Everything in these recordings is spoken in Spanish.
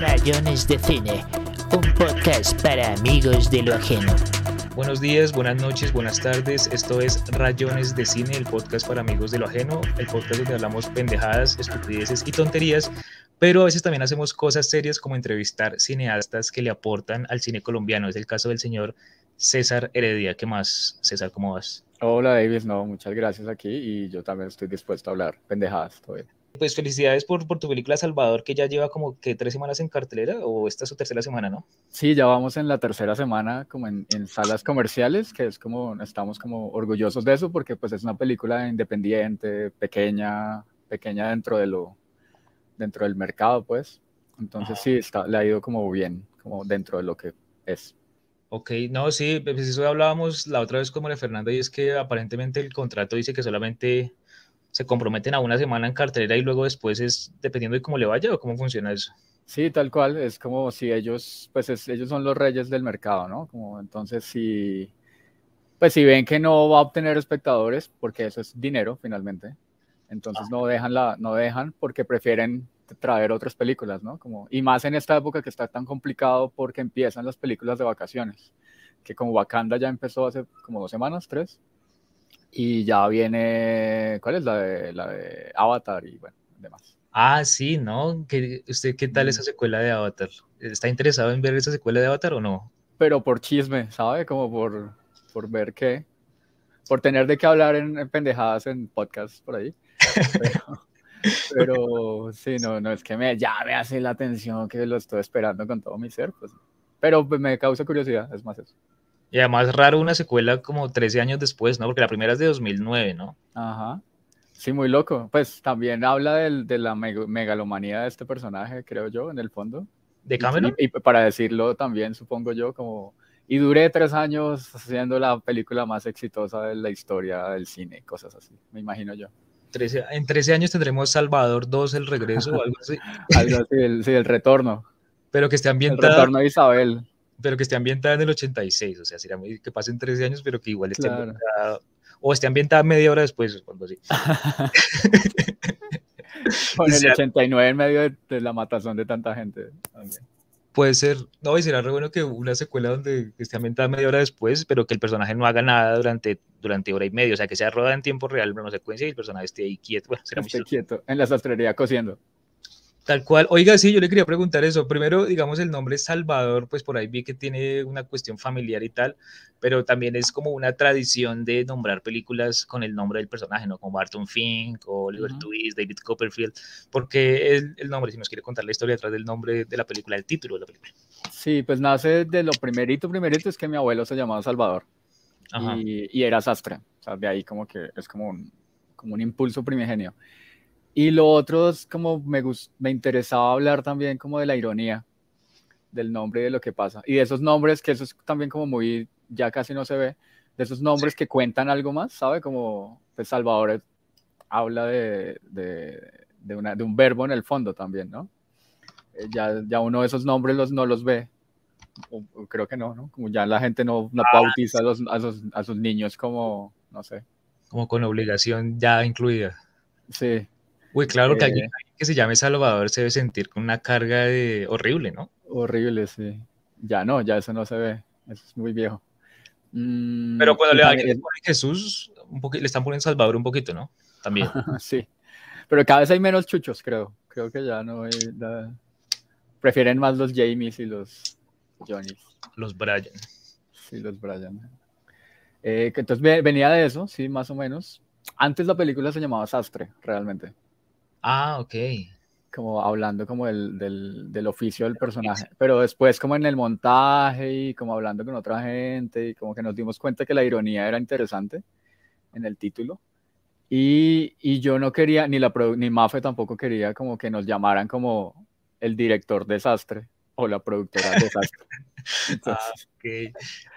Rayones de Cine, un podcast para amigos de lo ajeno. Buenos días, buenas noches, buenas tardes. Esto es Rayones de Cine, el podcast para amigos de lo ajeno, el podcast donde hablamos pendejadas, estupideces y tonterías, pero a veces también hacemos cosas serias como entrevistar cineastas que le aportan al cine colombiano. Es el caso del señor César Heredia. ¿Qué más, César? ¿Cómo vas? Hola, David. No, muchas gracias aquí y yo también estoy dispuesto a hablar pendejadas. Todo bien. Pues felicidades por, por tu película Salvador, que ya lleva como que tres semanas en cartelera, o esta es su tercera semana, ¿no? Sí, ya vamos en la tercera semana como en, en, salas comerciales, que es como, estamos como orgullosos de eso, porque pues es una película independiente, pequeña, pequeña dentro de lo, dentro del mercado, pues. Entonces sí, está, le ha ido como bien, como dentro de lo que es. Ok, no, sí, pues eso hablábamos la otra vez con María Fernanda y es que aparentemente el contrato dice que solamente se comprometen a una semana en cartelera y luego después es dependiendo de cómo le vaya o cómo funciona eso. Sí, tal cual, es como si ellos, pues es, ellos son los reyes del mercado, ¿no? Como entonces si, pues si ven que no va a obtener espectadores, porque eso es dinero finalmente, entonces no dejan la, no dejan porque prefieren traer otras películas, ¿no? Como, y más en esta época que está tan complicado porque empiezan las películas de vacaciones, que como Wakanda ya empezó hace como dos semanas, tres, y ya viene, ¿cuál es la de, la de Avatar y bueno, demás? Ah, sí, ¿no? ¿Qué, ¿Usted qué tal esa secuela de Avatar? ¿Está interesado en ver esa secuela de Avatar o no? Pero por chisme, ¿sabe? Como por, por ver qué, por tener de qué hablar en, en pendejadas en podcasts por ahí. Pero, pero, sí, no, no es que me, ya me hace la atención que lo estoy esperando con todo mi ser, pues, pero me causa curiosidad, es más eso. Y además raro una secuela como 13 años después, ¿no? Porque la primera es de 2009, ¿no? Ajá. Sí, muy loco. Pues también habla del, de la megalomanía de este personaje, creo yo, en el fondo. ¿De Cameron? Y, y, para decirlo también, supongo yo, como... Y duré tres años haciendo la película más exitosa de la historia del cine, cosas así, me imagino yo. 13, en 13 años tendremos Salvador 2, el regreso o algo así. algo así, el, sí, el retorno. Pero que esté ambientada. El retorno de Isabel pero que esté ambientada en el 86, o sea, sería muy, que pasen 13 años, pero que igual esté claro. ambientada, o esté ambientada media hora después, o algo así. Con el 89 en medio de, de, la matazón de tanta gente. Puede ser, no, y será re bueno que una secuela donde esté ambientada media hora después, pero que el personaje no haga nada durante, durante hora y media, o sea, que sea rodada en tiempo real, una secuencia y el personaje esté ahí quieto. Bueno, será esté quieto, en la sastrería cosiendo. Tal cual. Oiga, sí, yo le quería preguntar eso. Primero, digamos, el nombre Salvador, pues por ahí vi que tiene una cuestión familiar y tal, pero también es como una tradición de nombrar películas con el nombre del personaje, ¿no? Como Barton Fink, o Oliver uh -huh. Twist, David Copperfield. porque el, el, nombre? Si nos quiere contar la historia detrás del nombre de la película, el título de la película. Sí, pues nace de lo primerito, primerito, es que mi abuelo se llamaba Salvador y, y, era sastre. O sea, de ahí como que es como un, como un impulso primigenio. Y lo otro es como me, me interesaba hablar también como de la ironía del nombre y de lo que pasa. Y de esos nombres, que eso es también como muy, ya casi no se ve, de esos nombres sí. que cuentan algo más, ¿sabe? Como pues Salvador habla de, de, de, una, de un verbo en el fondo también, ¿no? Eh, ya, ya uno de esos nombres los, no los ve. O, o creo que no, ¿no? Como ya la gente no, no ah, bautiza sí. a, los, a, sus, a sus niños como, no sé. Como con obligación ya incluida. Sí. Uy, claro que eh, alguien que se llame Salvador se debe sentir con una carga de horrible, ¿no? Horrible, sí. Ya no, ya eso no se ve. Eso es muy viejo. Mm, Pero cuando le, alguien le pone Jesús, un le están poniendo Salvador un poquito, ¿no? También. sí. Pero cada vez hay menos chuchos, creo. Creo que ya no hay. La... Prefieren más los Jamies y los Johnnys. Los Brian. Sí, los Brian. Eh, entonces venía de eso, sí, más o menos. Antes la película se llamaba Sastre, realmente. Ah, ok. Como hablando como del, del, del, oficio del personaje. Pero después como en el montaje y como hablando con otra gente y como que nos dimos cuenta que la ironía era interesante en el título. Y, y yo no quería, ni, la, ni Mafe tampoco quería como que nos llamaran como el director desastre o la productora desastre. Entonces, ah, okay.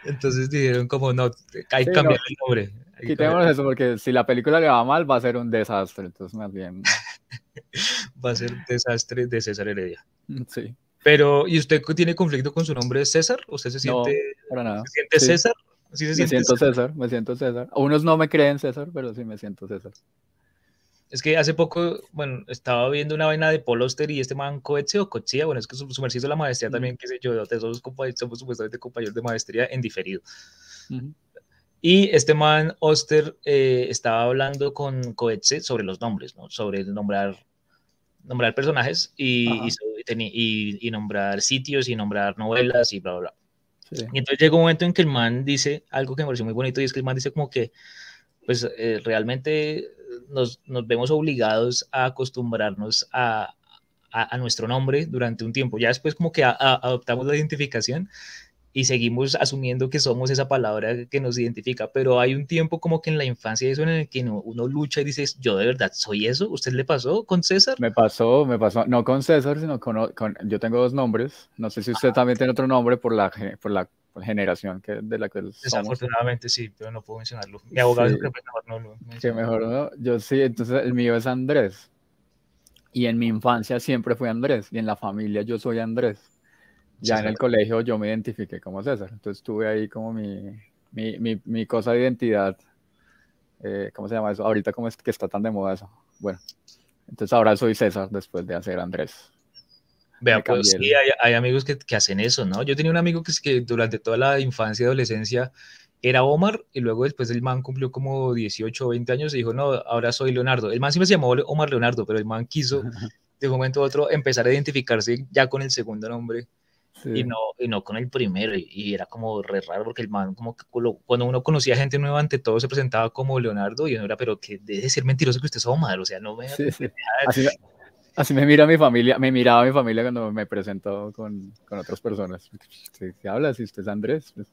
Entonces dijeron como no, hay que sí, cambiar no. el nombre. Quitémonos eso porque si la película le va mal va a ser un desastre, entonces más bien... va a ser desastre de César Heredia. Sí. Pero, ¿y usted tiene conflicto con su nombre César? ¿Usted se siente, no, para nada. ¿se siente sí. César? ¿Sí se me siente siento César? César, me siento César. Unos no me creen César, pero sí me siento César. Es que hace poco, bueno, estaba viendo una vaina de Paul y este man Coetze o Cochia, bueno, es que su, su de la maestría también, qué sé yo, somos, somos supuestamente compañeros de maestría en diferido. Y este man Oster eh, estaba hablando con Coetze sobre los nombres, ¿no? Sobre nombrar, nombrar personajes y, y, y, nombrar sitios y nombrar novelas y bla, bla, bla. Y entonces llega un momento en que el man dice algo que me pareció muy bonito y es que el man dice como que, pues eh, realmente nos, nos, vemos obligados a acostumbrarnos a, a, nuestro nombre durante un tiempo. Ya después como que adoptamos la identificación y seguimos asumiendo que somos esa palabra que nos identifica, pero hay un tiempo como que en la infancia eso en el que uno, uno lucha y dice, yo de verdad soy eso, ¿usted le pasó con César? Me pasó, me pasó, no con César, sino con, con yo tengo dos nombres, no sé si usted ah. también tiene otro nombre por la, por la generación que, de la que somos. Desafortunadamente sí, pero no puedo mencionarlo. Mi abogado sí. que mejor no lo Que mejor no, yo sí, entonces el mío es Andrés. Y en mi infancia siempre fui Andrés, y en la familia yo soy Andrés. Ya en el colegio yo me identifiqué como César, entonces tuve ahí como mi, mi, mi, mi cosa de identidad. Eh, ¿Cómo se llama eso? Ahorita como es que está tan de moda eso. Bueno, entonces ahora soy César después de hacer Andrés. Vea, pues sí, hay, hay amigos que, que, hacen eso, ¿no? Yo tenía un amigo que, que durante toda la infancia y adolescencia era Omar y luego después el man cumplió como 18 o 20 años y dijo, no, ahora soy Leonardo. El man siempre se llamó Omar Leonardo, pero el man quiso de un momento a otro empezar a identificarse ya con el segundo nombre y, no, y no con el primero. Y, era como re raro porque el man, como que cuando uno conocía gente nueva, ante todo se presentaba como Leonardo y uno era, pero que debe ser mentiroso que usted es Omar, o sea, no me... Así, me mira mi familia, me miraba mi familia cuando me presentó con, con otras personas. Si, habla, si usted es Andrés. Pues,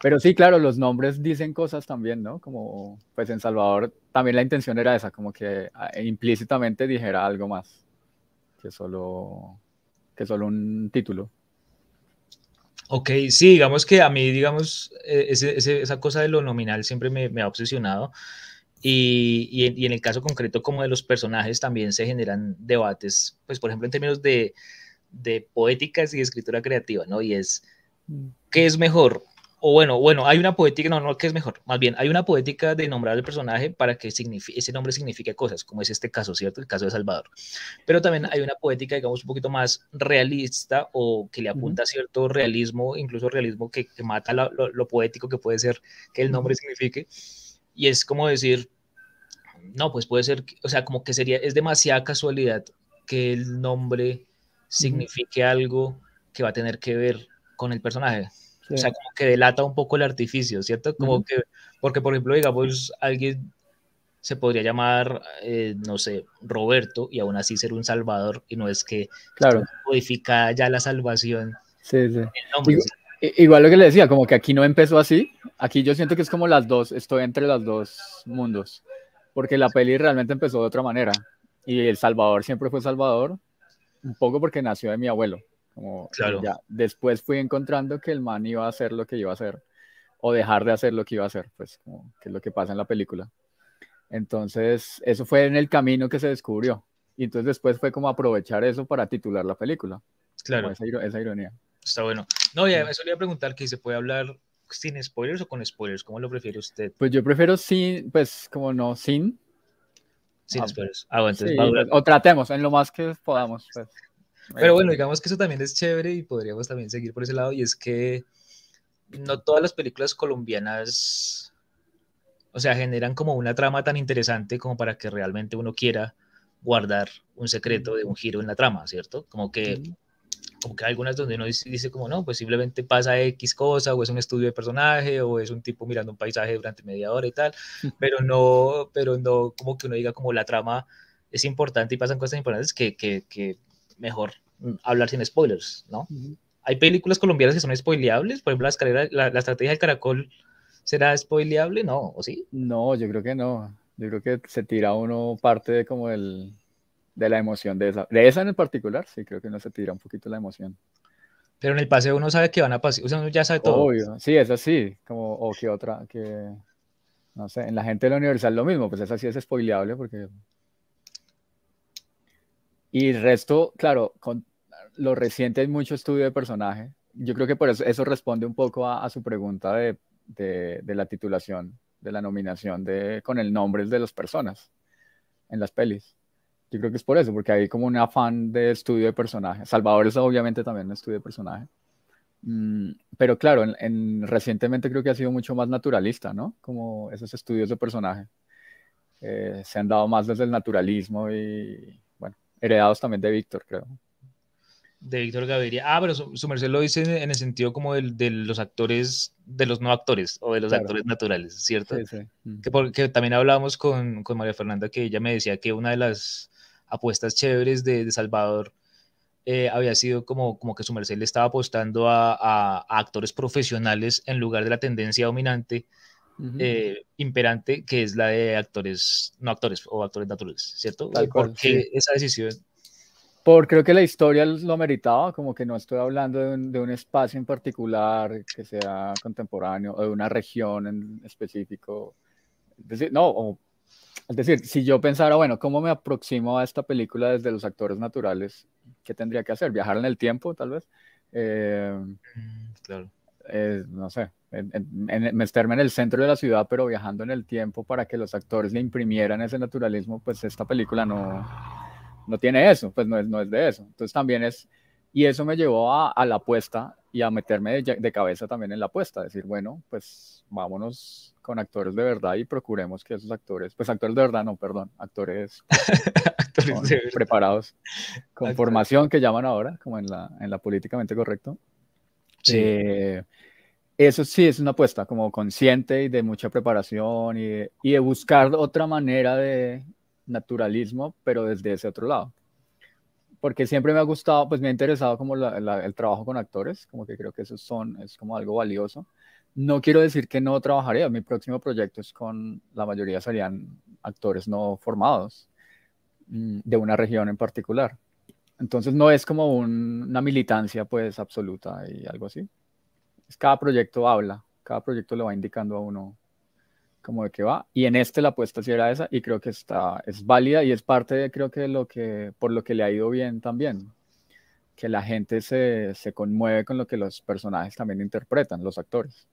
pero sí, claro, los nombres dicen cosas también, ¿no? Como, pues en Salvador también la intención era esa, como que ah, implícitamente dijera algo más que solo que solo un título. Ok, sí, digamos que a mí, digamos, e, esa cosa de lo nominal siempre me, ha obsesionado. Y, y, en, el caso concreto como de los personajes también se generan debates, pues por ejemplo en términos de, de poéticas y escritura creativa, ¿no? Y es, mm. ¿qué es mejor? O bueno, bueno, hay una poética, no, no, que es mejor, más bien, hay una poética de nombrar al personaje para que ese nombre signifique cosas, como es este caso, ¿cierto? El caso de Salvador. Pero también hay una poética, digamos, un poquito más realista o que le apunta a cierto realismo, incluso realismo que, mata lo, poético que puede ser que el nombre signifique. Y es como decir, no, pues puede ser, o sea, como que sería, es demasiada casualidad que el nombre signifique algo que va a tener que ver con el personaje. O sea, como que delata un poco el artificio, ¿cierto? Como que, porque por ejemplo, digamos, alguien se podría llamar, eh, no sé, Roberto y aún así ser un salvador y no es que claro. modifica ya la salvación. Sí, sí. igual, lo que le decía, como que aquí no empezó así, aquí yo siento que es como las dos, estoy entre los dos mundos, porque la peli realmente empezó de otra manera y El Salvador siempre fue Salvador, un poco porque nació de mi abuelo. Como claro. ya, después fui encontrando que el man iba a hacer lo que iba a hacer o dejar de hacer lo que iba a hacer, pues como que es lo que pasa en la película. Entonces, eso fue en el camino que se descubrió. Y entonces después fue como aprovechar eso para titular la película. Claro. Esa, esa, ironía. Está bueno. No, ya me solía preguntar que se puede hablar sin spoilers o con spoilers. ¿Cómo lo prefiere usted? Pues yo prefiero sin, pues como no, sin. Sin ah, spoilers. Ah, bueno, entonces pues, o tratemos en lo más que podamos. Pues. Pero bueno, digamos que eso también es chévere y podríamos también seguir por ese lado, y es que no todas las películas colombianas, o sea, generan como una trama tan interesante como para que realmente uno quiera guardar un secreto de un giro en la trama, ¿cierto? Como que, como que algunas donde uno dice, como, no, pues simplemente pasa X cosa, o es un estudio de personaje, o es un tipo mirando un paisaje durante media hora y tal, pero no, pero no como que uno diga como la trama es importante y pasan cosas importantes que, que, que mejor hablar sin spoilers, ¿no? Hay películas colombianas que son spoileables, por ejemplo, la, escalera, la, estrategia del caracol será spoileable, ¿no? ¿O sí? No, yo creo que no. Yo creo que se tira uno parte de como el, de la emoción de esa. De esa en particular, sí, creo que uno se tira un poquito la emoción. Pero en el paseo uno sabe que van a pasar, o sea, uno ya sabe todo. Obvio, sí, es así, como, o que otra, que, no sé, en la gente de la universidad lo mismo, pues esa sí es spoileable porque... Y el resto, claro, con lo reciente hay mucho estudio de personaje. Yo creo que por eso, eso responde un poco a, su pregunta de, de, la titulación, de la nominación de, con el nombre de las personas. en las pelis. Yo creo que es por eso, porque hay como un afán de estudio de personaje. Salvador es obviamente también un estudio de personaje. Mm, pero claro, en, recientemente creo que ha sido mucho más naturalista, ¿no? Como esos estudios de personaje. Eh, se han dado más desde el naturalismo y, heredados también de Víctor, creo. De Víctor Gaviria. Ah, pero su, merced lo dice en el sentido como de los actores, de los no actores o de los actores naturales, ¿cierto? Sí, sí. Mm. Que, porque también hablábamos con, con, María Fernanda que ella me decía que una de las apuestas chéveres de, de Salvador eh, había sido como, como que su merced le estaba apostando a, a, actores profesionales en lugar de la tendencia dominante eh, imperante que es la de actores, no actores o actores naturales, ¿cierto? ¿Por qué esa decisión? Por creo que la historia lo meritaba, como que no estoy hablando de un, de un, espacio en particular que sea contemporáneo o de una región en específico. Es decir, no, es decir, si yo pensara, bueno, ¿cómo me aproximo a esta película desde los actores naturales? ¿Qué tendría que hacer? ¿Viajar en el tiempo, tal vez? Eh, mm, claro. Eh, no sé, en, en, meterme en el centro de la ciudad, pero viajando en el tiempo para que los actores le imprimieran ese naturalismo, pues esta película no, no tiene eso, pues no es, no es de eso. Entonces también es, y eso me llevó a, a la apuesta y a meterme de, de, cabeza también en la apuesta, decir, bueno, pues vámonos con actores de verdad y procuremos que esos actores, pues actores de verdad, no, perdón, actores, preparados, con formación que llaman ahora, como en la, en la políticamente correcto. Sí. Eh, eso sí es una apuesta como consciente y de mucha preparación y y de buscar otra manera de, naturalismo, pero desde ese otro lado. Porque siempre me ha gustado, pues me ha interesado como el trabajo con actores, como que creo que eso son, es como algo valioso. No quiero decir que no trabajaría, mi próximo proyecto es con, la mayoría serían actores no formados mm, de una región en particular. Entonces no es como una militancia pues absoluta y algo así. Es cada proyecto habla, cada proyecto le va indicando a uno como de qué va. Y en este la apuesta sí era esa y creo que está, es válida y es parte de creo que lo que, por lo que le ha ido bien también. Que la gente se, se conmueve con lo que los personajes también interpretan, los actores.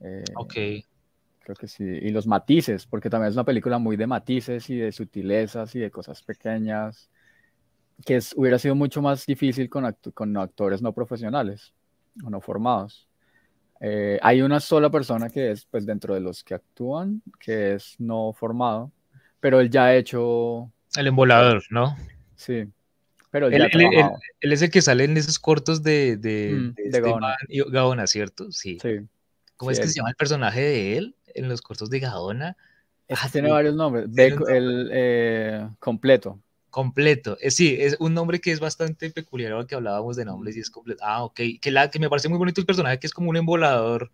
Eh, ok. Creo que sí. Y los matices, porque también es una película muy de matices y de sutilezas y de cosas pequeñas, que es, hubiera sido mucho más difícil con, con actores no profesionales o no formados. Eh, hay una sola persona que es, pues, dentro de los que actúan, que es no formado, pero él ya ha hecho... El embolador, ¿no? Sí. Pero él, es el que sale en esos cortos de, de, mm, de, este Gaona. ¿cierto? Sí. sí. ¿Cómo es que se llama el personaje de él en los cortos de Gaona? Ah, tiene varios nombres. el eh, completo completo. Eh, sí, es un nombre que es bastante peculiar ahora que hablábamos de nombres y es completo. Ah, ok. Que, la, que me parece muy bonito el personaje que es como un embolador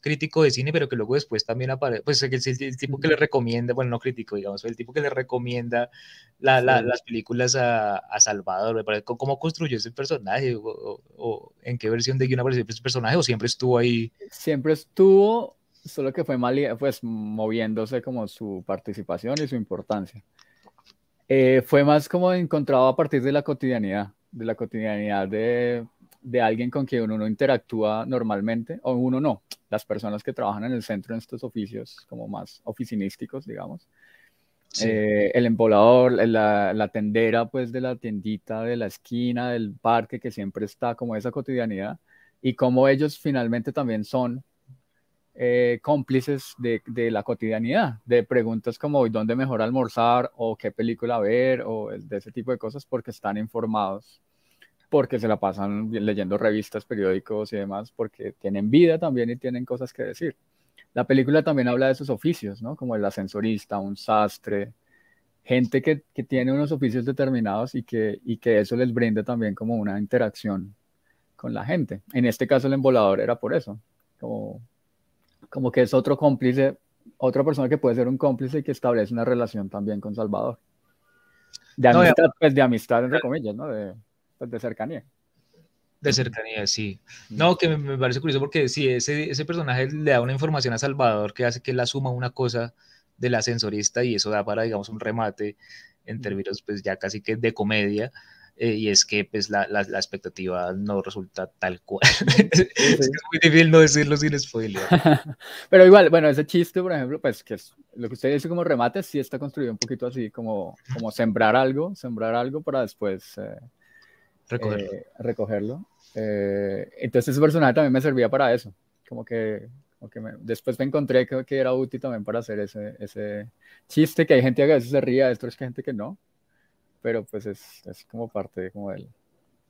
crítico de cine, pero que luego después también aparece, pues el, el, tipo que le recomienda, bueno, no crítico, digamos, el tipo que le recomienda las películas a, Salvador, me parece, ¿cómo construyó ese personaje? O, en qué versión de guion apareció ese personaje? ¿O siempre estuvo ahí? Siempre estuvo, solo que fue mal, pues moviéndose como su participación y su importancia. Eh, fue más como encontrado a partir de la cotidianidad, de la cotidianidad de, de, alguien con quien uno no interactúa normalmente, o uno no, las personas que trabajan en el centro en estos oficios como más oficinísticos, digamos. Eh, el embolador, la, la, tendera pues de la tiendita de la esquina, del parque, que siempre está como esa cotidianidad, y como ellos finalmente también son eh, cómplices de, la cotidianidad, de preguntas como dónde mejor almorzar o qué película ver o de ese tipo de cosas porque están informados, porque se la pasan leyendo revistas, periódicos y demás, porque tienen vida también y tienen cosas que decir. La película también habla de esos oficios, ¿no? Como el ascensorista, un sastre, gente que, que tiene unos oficios determinados y que, y que eso les brinda también como una interacción con la gente. En este caso el embolador era por eso, como como que es otro cómplice, otra persona que puede ser un cómplice y que establece una relación también con Salvador. De amistad, pues de amistad, entre comillas, ¿no? De, pues, de cercanía. De cercanía, sí. No, que me, parece curioso porque sí, ese, ese personaje le da una información a Salvador que hace que él asuma una cosa del ascensorista y eso da para, digamos, un remate en términos, pues ya casi que de comedia. Eh, y es que pues la, la, la, expectativa no resulta tal cual. es, muy difícil no decirlo sin spoiler. Pero igual, bueno, ese chiste, por ejemplo, pues que es lo que usted dice como remate, sí está construido un poquito así, como, como sembrar algo, sembrar algo para después eh, recogerlo. Eh, recogerlo. entonces ese personaje también me servía para eso, como que, como que después me encontré que, que, era útil también para hacer ese, ese chiste, que hay gente que a veces se ría esto, es que hay gente que no pero pues es, es como parte de, como del...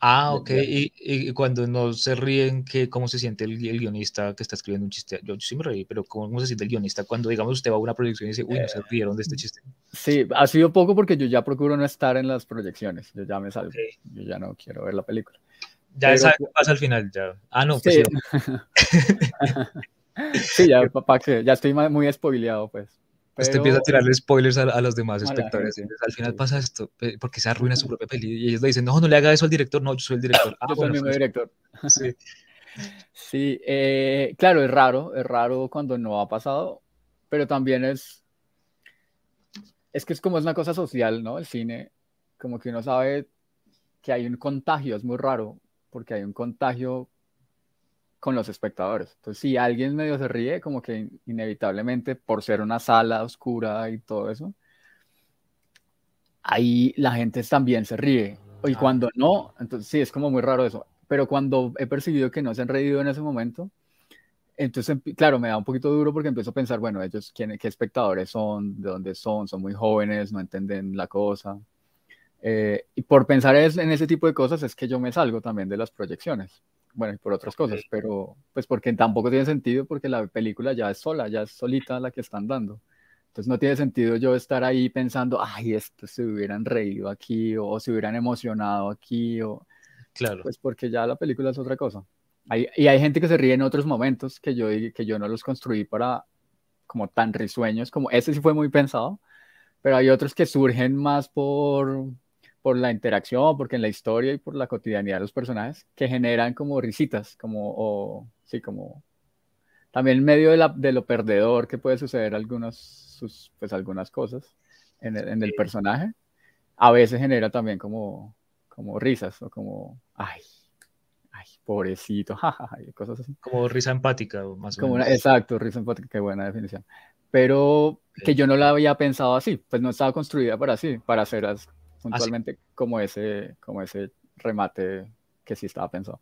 Ah, ok. Y, y, cuando no se ríen, ¿qué, ¿cómo se siente el, el, guionista que está escribiendo un chiste? Yo, sí me reí, pero ¿cómo, se siente el guionista cuando, digamos, usted va a una proyección y dice, uy, no se eh, rieron de este chiste? Sí, ha sido poco porque yo ya procuro no estar en las proyecciones. Yo ya me salgo. Yo ya no quiero ver la película. Ya pero, qué pasa al final. Ya. Ah, no, pues sí. sí, ya, papá, que ya estoy muy spoileado, pues. Pero... Usted empieza a tirarle spoilers a, a los demás espectadores. Al final pasa esto, porque se arruina su propia peli. Y ellos le dicen, no, no le haga eso al director. No, yo soy el director. Ah, yo soy el mismo pues, director. Sí, sí eh, claro, es raro. Es raro cuando no ha pasado. Pero también es... Es que es como es una cosa social, ¿no? El cine, como que uno sabe que hay un contagio. Es muy raro, porque hay un contagio con los espectadores. Entonces, si alguien medio se ríe, como que inevitablemente, por ser una sala oscura y todo eso, ahí la gente también se ríe. Y ah. cuando no, entonces sí, es como muy raro eso. Pero cuando he percibido que no se han reído en ese momento, entonces, claro, me da un poquito duro porque empiezo a pensar, bueno, ellos, ¿quién, ¿qué espectadores son? ¿De dónde son? Son muy jóvenes, no entienden la cosa. Eh, y por pensar en ese tipo de cosas es que yo me salgo también de las proyecciones bueno, y por otras cosas, pero pues porque tampoco tiene sentido porque la película ya es sola, ya es solita la que están dando. Entonces no tiene sentido yo estar ahí pensando, ay, esto se hubieran reído aquí o, se hubieran emocionado aquí o... Claro. Pues porque ya la película es otra cosa. Hay, y hay gente que se ríe en otros momentos que yo, que yo no los construí para como tan risueños, como ese sí fue muy pensado, pero hay otros que surgen más por, por la interacción, porque en la historia y por la cotidianidad de los personajes, que generan como risitas, como, o, sí, como, también en medio de, la, de lo perdedor que puede suceder algunas, sus, pues algunas cosas en el, en el personaje, a veces genera también como, como risas, o como, ay, ay, pobrecito, jajaja, cosas así. Como risa empática, más o como menos. exacto, risa empática, qué buena definición. Pero que yo no la había pensado así, pues no estaba construida para así, para hacer puntualmente como ese, como ese remate que sí estaba pensado.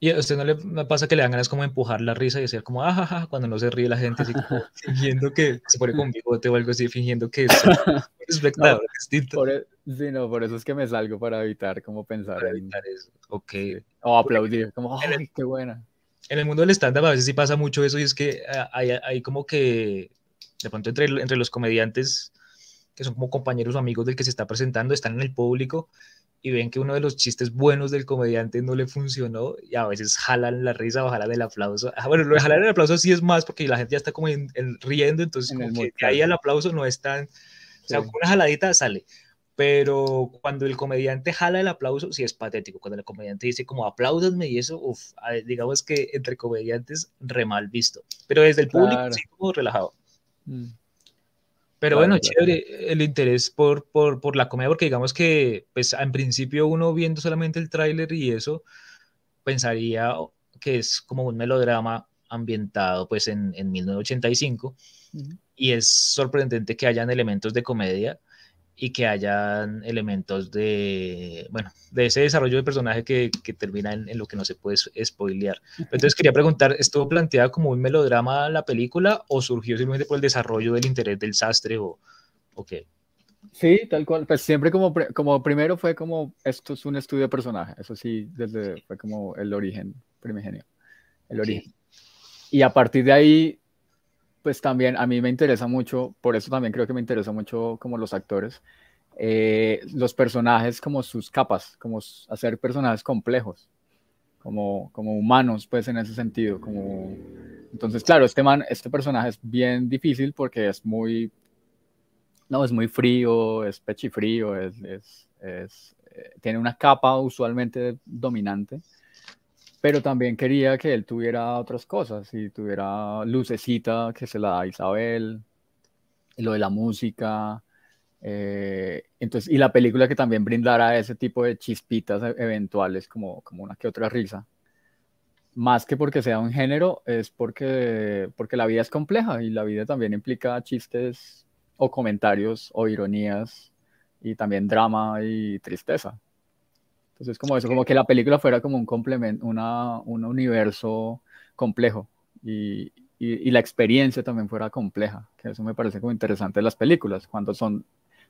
¿Y a usted no le pasa que le dan ganas como empujar la risa y decir como, ajaja, cuando no se ríe la gente, así como fingiendo que se pone con bigote o algo así, fingiendo que es un espectador distinto? Por, e, sí, no, por eso es que me salgo para evitar como pensar para evitar eso. Ok. O aplaudir, como, ay, qué buena. En el mundo del stand-up a veces sí pasa mucho eso y es que ah, hay, hay como que, de pronto entre, entre los comediantes que son como compañeros o amigos del que se está presentando, están en el público y ven que uno de los chistes buenos del comediante no le funcionó y a veces jalan la risa o jalan el aplauso. Ah, bueno, lo de jalar el aplauso sí es más porque la gente ya está como riendo, entonces como que ahí el aplauso no es tan... O sea, una jaladita sale. Pero cuando el comediante jala el aplauso, sí es patético. Cuando el comediante dice como apláudanme y eso, uf, digamos que entre comediantes re mal visto. Pero desde el público sí como relajado. Mm. Pero bueno, chévere el interés por, por, por, la comedia, porque digamos que, pues, en principio uno viendo solamente el tráiler y eso, pensaría que es como un melodrama ambientado, pues, en, en 1985, y es sorprendente que hayan elementos de comedia, y que hayan elementos de, bueno, de ese desarrollo de personaje que, que termina en, lo que no se puede spoilear. Entonces quería preguntar, ¿estuvo planteada como un melodrama la película o surgió simplemente por el desarrollo del interés del sastre o, o qué? Sí, tal cual. Pues siempre como, como primero fue como, esto es un estudio de personaje, eso sí, desde fue como el origen primigenio, el origen. Y a partir de ahí pues también a mí me interesa mucho, por eso también creo que me interesa mucho como los actores, eh, los personajes como sus capas, como hacer personajes complejos, como, como humanos, pues en ese sentido, como... Entonces, claro, este, man, este personaje es bien difícil porque es muy, no, es muy frío, es pechifrío, es, es, es eh, tiene una capa usualmente dominante pero también quería que él tuviera otras cosas y tuviera lucecita que se la da Isabel, lo de la música, Eh, entonces, y la película que también brindara ese tipo de chispitas e-, eventuales, como, como una que otra risa, más que porque sea un género, es porque, porque la vida es compleja y la vida también implica chistes o comentarios o ironías y también drama y tristeza. Entonces, como eso, como que la película fuera como un complemento, una, un universo complejo y, y, la experiencia también fuera compleja, que eso me parece como interesante de las películas, cuando son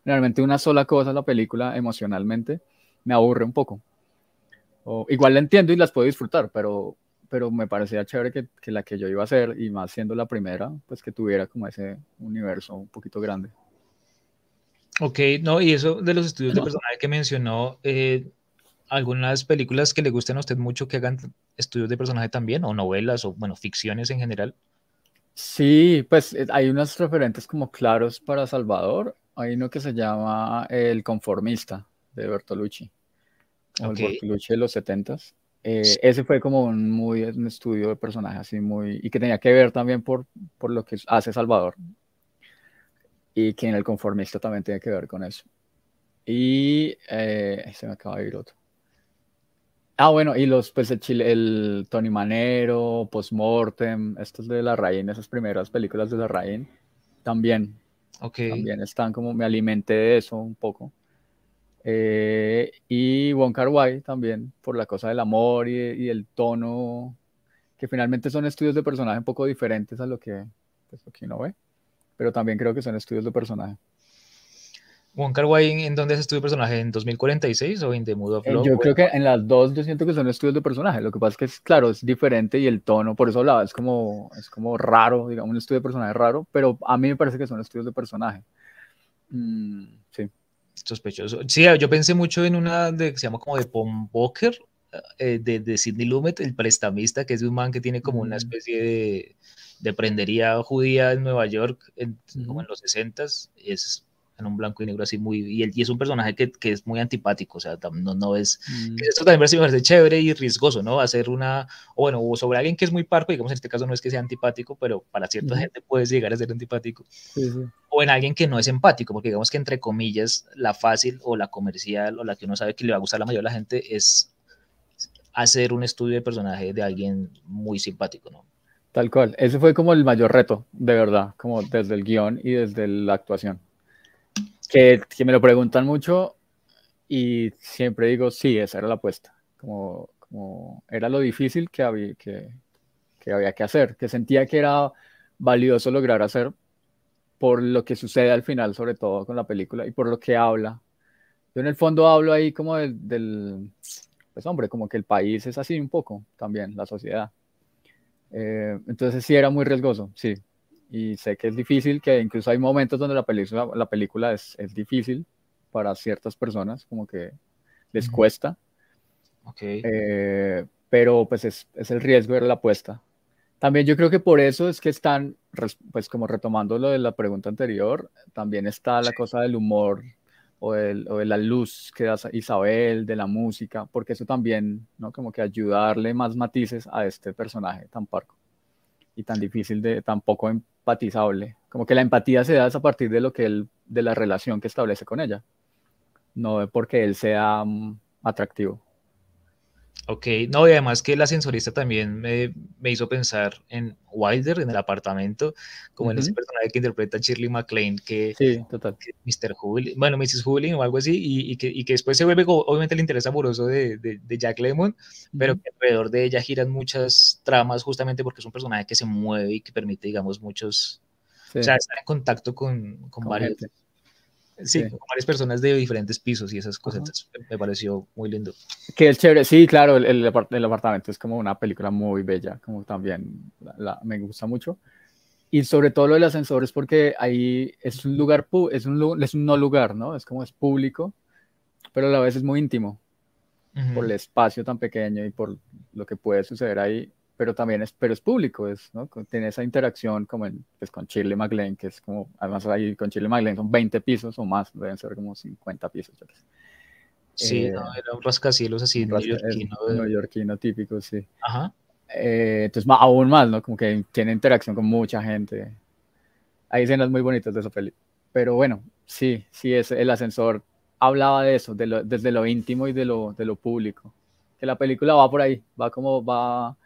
realmente una sola cosa la película emocionalmente, me aburre un poco. O, igual la entiendo y las puedo disfrutar, pero, pero me parecía chévere que, que, la que yo iba a hacer, y más siendo la primera, pues que tuviera como ese universo un poquito grande. Ok, no, y eso de los estudios de personaje que mencionó, eh, algunas películas que le gusten a usted mucho que hagan estudios de personaje también, o novelas, o bueno, ficciones en general. Sí, pues eh, hay unos referentes como claros para Salvador. Hay uno que se llama El Conformista de Bertolucci, o el Bertolucci de los setentas. Eh, ese fue como un, muy, un estudio de personaje así muy, y que tenía que ver también por, por lo que hace Salvador. Y que en El Conformista también tiene que ver con eso. Y eh, se me acaba de ir otro. Ah, bueno, y los, pues el, Chile, el Tony Manero, Postmortem, estos de la Rain, esas primeras películas de la Rain, también. También están como, me alimenté de eso un poco. Eh, y Wong Kar Wai también, por la cosa del amor y, y, el tono, que finalmente son estudios de personaje un poco diferentes a lo que, pues, lo que uno ve, pero también creo que son estudios de personaje. Juan Kar ¿en dónde es estudio de personaje? ¿En 2046 o en The Mood of eh, Yo creo que en las dos yo siento que son estudios de personaje. Lo que pasa es que es claro, es diferente y el tono, por eso hablaba, es como, es como raro, digamos, un estudio de personaje raro, pero a mí me parece que son estudios de personaje. Mm, sí. Sospechoso. Sí, yo pensé mucho en una de, que se llama como de Pom Boker, eh, de, de Sidney Lumet, el prestamista, que es un man que tiene como una mm. especie de, de prendería judía en Nueva York, en, como en los 60s. Es en un blanco y negro así muy, y, y es un personaje que, que, es muy antipático, o sea, no, no es, mm. esto también me parece chévere y riesgoso, ¿no? Hacer una, o bueno, sobre alguien que es muy parco, digamos en este caso no es que sea antipático, pero para cierta gente puedes llegar a ser antipático, sí, sí. o en alguien que no es empático, porque digamos que entre comillas, la fácil o la comercial o la que uno sabe que le va a gustar a la mayoría de la gente es hacer un estudio de personaje de alguien muy simpático, ¿no? Tal cual, ese fue como el mayor reto, de verdad, como desde el guion y desde la actuación que, me lo preguntan mucho y siempre digo, sí, esa era la apuesta. Como, como era lo difícil que había que, que había que hacer, que sentía que era valioso lograr hacer por lo que sucede al final, sobre todo con la película, y por lo que habla. Yo en el fondo hablo ahí como del, del pues hombre, como que el país es así un poco también, la sociedad. Eh, entonces sí era muy riesgoso, sí, y sé que es difícil, que incluso hay momentos donde la película, la película es, es difícil para ciertas personas, como que les cuesta. Okay. Eh, pero pues es, es, el riesgo de la apuesta. También yo creo que por eso es que están, pues como retomando lo de la pregunta anterior, también está la cosa del humor o, el, o de la luz que da Isabel, de la música, porque eso también, ¿no? Como que ayudarle más matices a este personaje tan parco y tan difícil de, tan poco empatizable. Como que la empatía se da a partir de lo que él, de la relación que establece con ella, no porque él sea mm, atractivo. Ok, no, y además que la sensorista también me, me, hizo pensar en Wilder, en el apartamento, como en ese personaje que interpreta Shirley MacLaine, que, sí, total. Que Mr. Hublin, bueno, Mrs. Hublin o algo así, y, y, que, y, que, después se vuelve obviamente el interés amoroso de, de, de Jack Lemmon, pero que alrededor de ella giran muchas tramas justamente porque es un personaje que se mueve y que permite, digamos, muchos, sí. o sea, estar en contacto con, con, con varios. Gente. Sí, sí, con varias personas de diferentes pisos y esas cosas. Me pareció muy lindo. Que es chévere, sí, claro, el, el, el, apartamento es como una película muy bella, como también la, la, me gusta mucho. Y sobre todo lo de los ascensores, porque ahí es un lugar, es un, es un no lugar, ¿no? Es como es público, pero a la vez es muy íntimo, uh -huh. por el espacio tan pequeño y por lo que puede suceder ahí pero también es, pero es público, es, ¿no? Tiene esa interacción como en, pues con Shirley MacLaine, que es como, además ahí con Shirley MacLaine son 20 pisos o más, deben ser como 50 pisos. Yo Sí, eh, no, era un rascacielos así, neoyorquino. De... Neoyorquino típico, sí. Ajá. Eh, entonces, aún más, ¿no? Como que tiene interacción con mucha gente. Hay escenas muy bonitas de esa peli. Pero bueno, sí, sí, es, el ascensor hablaba de eso, de desde lo íntimo y de lo, de lo público. Que la película va por ahí, va como va,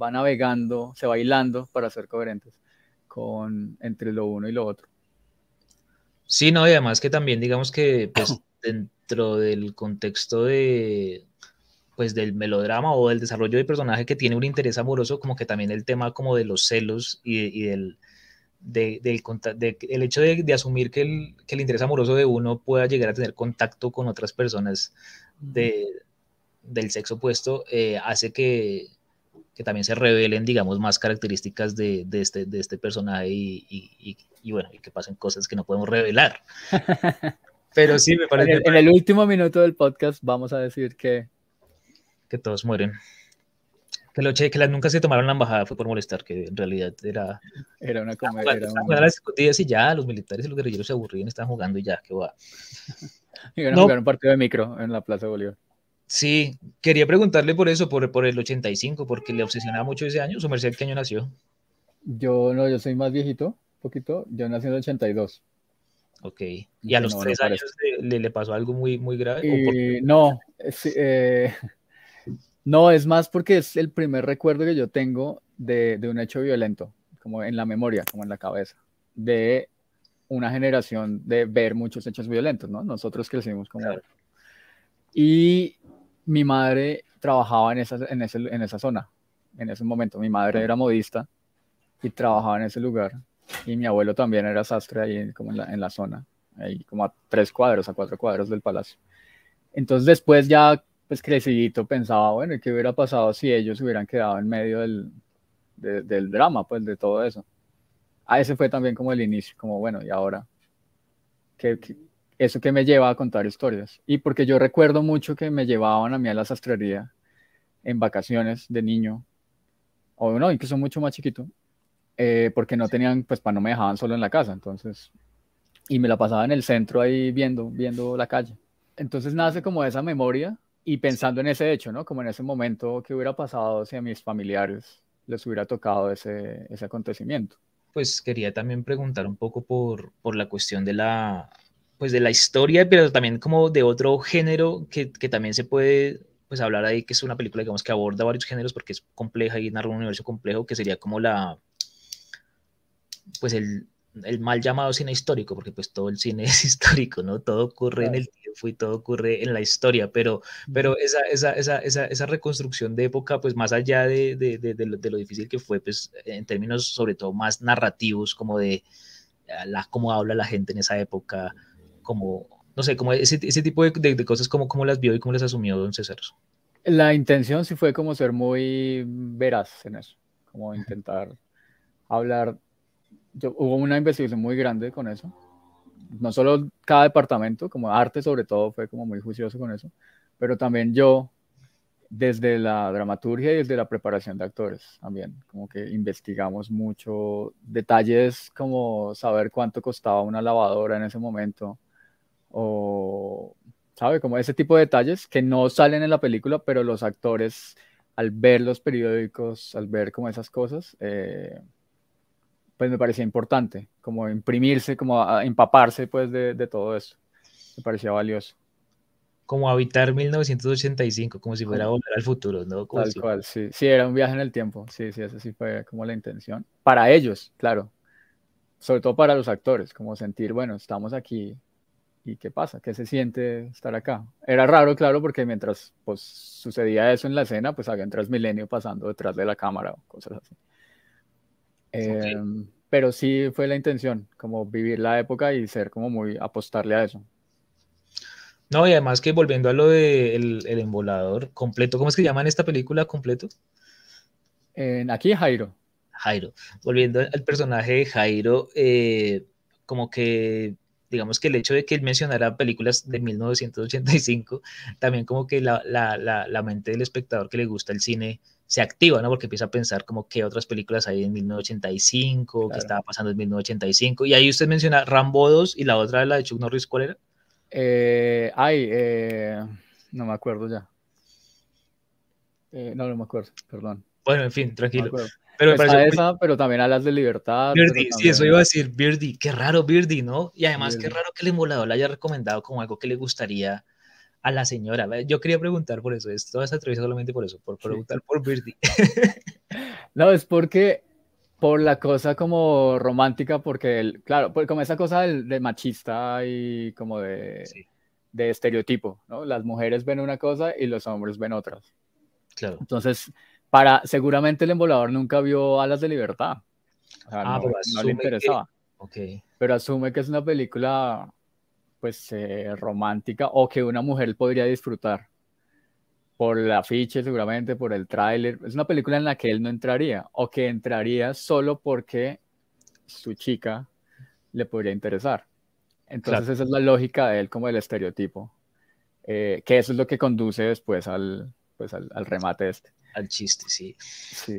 va navegando, se va hilando para ser coherentes con entre lo uno y lo otro. Sí, no, y además que también digamos que pues, dentro del contexto de pues del melodrama o del desarrollo de personaje que tiene un interés amoroso, como que también el tema como de los celos y, del, de, el hecho de, asumir que el, que el, interés amoroso de uno pueda llegar a tener contacto con otras personas de, del sexo opuesto, eh, hace que, que, también se revelen, digamos, más características de, de este, de este personaje y, y, y, bueno, y que pasen cosas que no podemos revelar. Pero sí, me parece... En el, último minuto del podcast vamos a decir que... Que todos mueren. Que, lo, que las nunca se tomaron la embajada fue por molestar, que en realidad era... Era una comedia. Era una... las escondidas y ya, los militares y los guerrilleros se aburrían, estaban jugando y ya, que va. Iban a jugar un partido de micro en la Plaza Bolívar. Sí, quería preguntarle por eso, por, por el 85, porque le obsesionaba mucho ese año. ¿Su merced qué año nació? Yo no, yo soy más viejito, poquito. Yo nací en el 82. Ok. ¿Y a los tres años le, le, pasó algo muy, muy grave? No, eh, no, es más porque es el primer recuerdo que yo tengo de, de, un hecho violento, como en la memoria, como en la cabeza, de una generación de ver muchos hechos violentos, ¿no? Nosotros crecimos como... Y mi madre trabajaba en esa, en, ese, en esa zona, en ese momento. Mi madre era modista y trabajaba en ese lugar. Y mi abuelo también era sastre ahí como en la, en la zona, ahí como a tres cuadros, a cuatro cuadros del palacio. Entonces después ya, pues crecidito, pensaba, bueno, ¿qué hubiera pasado si ellos hubieran quedado en medio del, del drama, pues de todo eso? Ah, ese fue también como el inicio, como bueno, ¿y ahora? ¿Qué, qué, eso que me lleva a contar historias. Y porque yo recuerdo mucho que me llevaban a mí a la sastrería en vacaciones de niño, o no, incluso mucho más chiquito, eh, porque no tenían, pues, para no me dejaban solo en la casa, entonces, y me la pasaba en el centro ahí viendo, viendo la calle. Entonces nace como esa memoria y pensando en ese hecho, ¿no? Como en ese momento que hubiera pasado si a mis familiares les hubiera tocado ese, ese acontecimiento. Pues quería también preguntar un poco por, por la cuestión de la, pues de la historia, pero también como de otro género que, que, también se puede pues hablar ahí, que es una película digamos que aborda varios géneros porque es compleja y narra un universo complejo, que sería como la, pues el, el mal llamado cine histórico, porque pues todo el cine es histórico, ¿no? Todo ocurre en el tiempo y todo ocurre en la historia, pero, pero esa, esa, esa, esa, esa reconstrucción de época, pues más allá de, de, de, de, lo, de lo difícil que fue, pues en términos sobre todo más narrativos, como de la, cómo habla la gente en esa época, como, no sé, como ese, ese tipo de, de, cosas, como, como las vio y cómo las asumió don César. La intención sí fue como ser muy veraz en eso, como intentar hablar. Yo, hubo una investigación muy grande con eso. No solo cada departamento, como arte sobre todo, fue como muy juicioso con eso, pero también yo, desde la dramaturgia y desde la preparación de actores también, como que investigamos mucho detalles como saber cuánto costaba una lavadora en ese momento, o, ¿sabe? Como ese tipo de detalles que no salen en la película, pero los actores, al ver los periódicos, al ver como esas cosas, eh, pues me parecía importante, como imprimirse, como empaparse pues de, de todo eso. Me parecía valioso como habitar 1985, como si fuera a volver al futuro, ¿no? Tal cual, sí. Sí, era un viaje en el tiempo. Sí, sí, esa sí fue como la intención. Para ellos, claro. Sobre todo para los actores, como sentir, bueno, estamos aquí ¿Y qué pasa? ¿Qué se siente estar acá? Era raro, claro, porque mientras pues, sucedía eso en la escena, pues había un Transmilenio pasando detrás de la cámara o cosas así. Em, pero sí fue la intención, como vivir la época y ser como muy apostarle a eso. No, y además que volviendo a lo del de el, embolador completo, ¿cómo es que llaman esta película completo? Aquí Jairo. Jairo. Volviendo al personaje de Jairo, eh, como que digamos que el hecho de que él mencionara películas de 1985, también como que la, la, la, la, mente del espectador que le gusta el cine se activa, ¿no? Porque empieza a pensar como qué otras películas hay en 1985, claro. qué estaba pasando en 1985. Y ahí usted menciona Rambo 2 y la otra, la de Chuck Norris, ¿cuál era? Eh, ay, eh, no me acuerdo ya. Eh, no, no me acuerdo, perdón. Bueno, en fin, tranquilo. Pero, me pues esa, pero también a las de libertad. Birdie, sí, eso iba a decir, Birdie, qué raro Birdie, ¿no? Y además, qué raro que el emulador le haya recomendado como algo que le gustaría a la señora. Yo quería preguntar por eso, es toda esta entrevista solamente por eso, por preguntar por Birdie. no, es porque por la cosa como romántica, porque, el, claro, como esa cosa de machista y como de, de estereotipo, ¿no? Las mujeres ven una cosa y los hombres ven otras. Claro. Entonces, para, seguramente el embolador nunca vio Alas de Libertad. ah, no, no le interesaba. Okay. Pero asume que es una película, pues, eh, romántica o que una mujer podría disfrutar por el afiche seguramente, por el tráiler. Es una película en la que él no entraría o que entraría solo porque su chica le podría interesar. Entonces esa es la lógica de él como el estereotipo, eh, que eso es lo que conduce después al, pues al, al remate este. Al chiste, sí.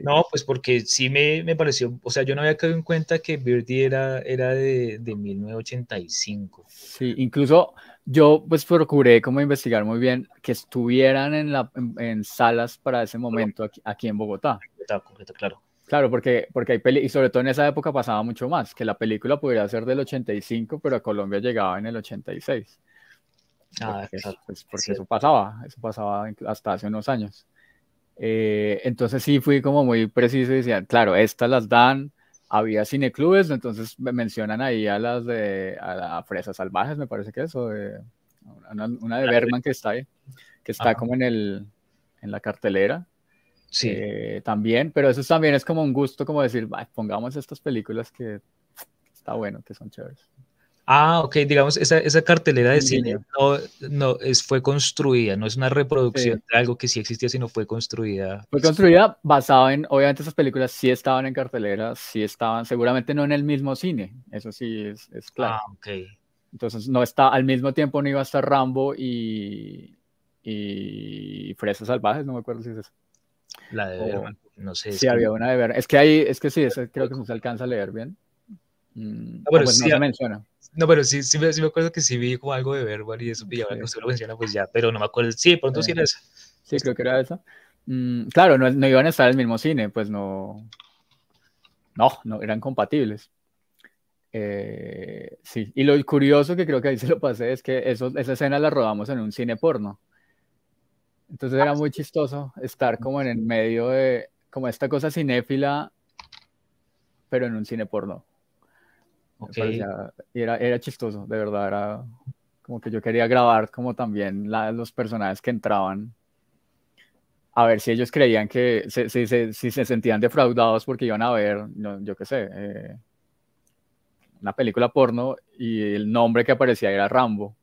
No, pues porque sí me, me, pareció, o sea, yo no había caído en cuenta que Birdie era, era de, de 1985. Sí, incluso yo pues procuré como investigar muy bien que estuvieran en, la, en, salas para ese momento aquí, aquí en Bogotá. claro. Claro, porque, porque hay peli y sobre todo en esa época pasaba mucho más, que la película pudiera ser del 85, pero a Colombia llegaba en el 86. Ah, porque, pues, porque eso pasaba, eso pasaba hasta hace unos años. Eh, entonces sí fui como muy preciso y decían, claro, estas las dan, había cineclubes, entonces me mencionan ahí a las de a, Fresas Salvajes, me parece que eso, una, de Bergman que está ahí, que está como en, el, en la cartelera. Sí. Eh, también, pero eso también es como un gusto, como decir, pongamos estas películas que está bueno, que son chéveres. Ah, ok, digamos, esa, esa cartelera de cine no, no es, fue construida, no es una reproducción de algo que sí existía, sino fue construida. Fue construida basado en, obviamente esas películas sí estaban en cartelera, sí estaban, seguramente no en el mismo cine, eso sí es, es claro. Ah, ok. Entonces no está, al mismo tiempo no iba a estar Rambo y, y Fresas Salvajes, no me acuerdo si es eso. La de no sé. Sí, había una de Berman. Es que ahí, es que sí, creo que no se alcanza a leer bien. Mm, no, pero pues sí, no se menciona. No, pero sí, sí, me acuerdo que sí vi como algo de Berman y eso, y ahora que usted lo menciona, pues ya, pero no me acuerdo. Sí, pronto sí era esa. Sí, creo que era esa. Mm, claro, no, no, iban a estar en el mismo cine, pues no. No, no eran compatibles. Eh, sí, y lo curioso que creo que ahí se lo pasé es que eso, esa escena la rodamos en un cine porno. Entonces era muy chistoso estar como en el medio de, como esta cosa cinéfila, pero en un cine porno. Okay. era, era chistoso, de verdad, era como que yo quería grabar como también los personajes que entraban, a ver si ellos creían que, si, se sentían defraudados porque iban a ver, yo qué sé, eh, una película porno y el nombre que aparecía era Rambo.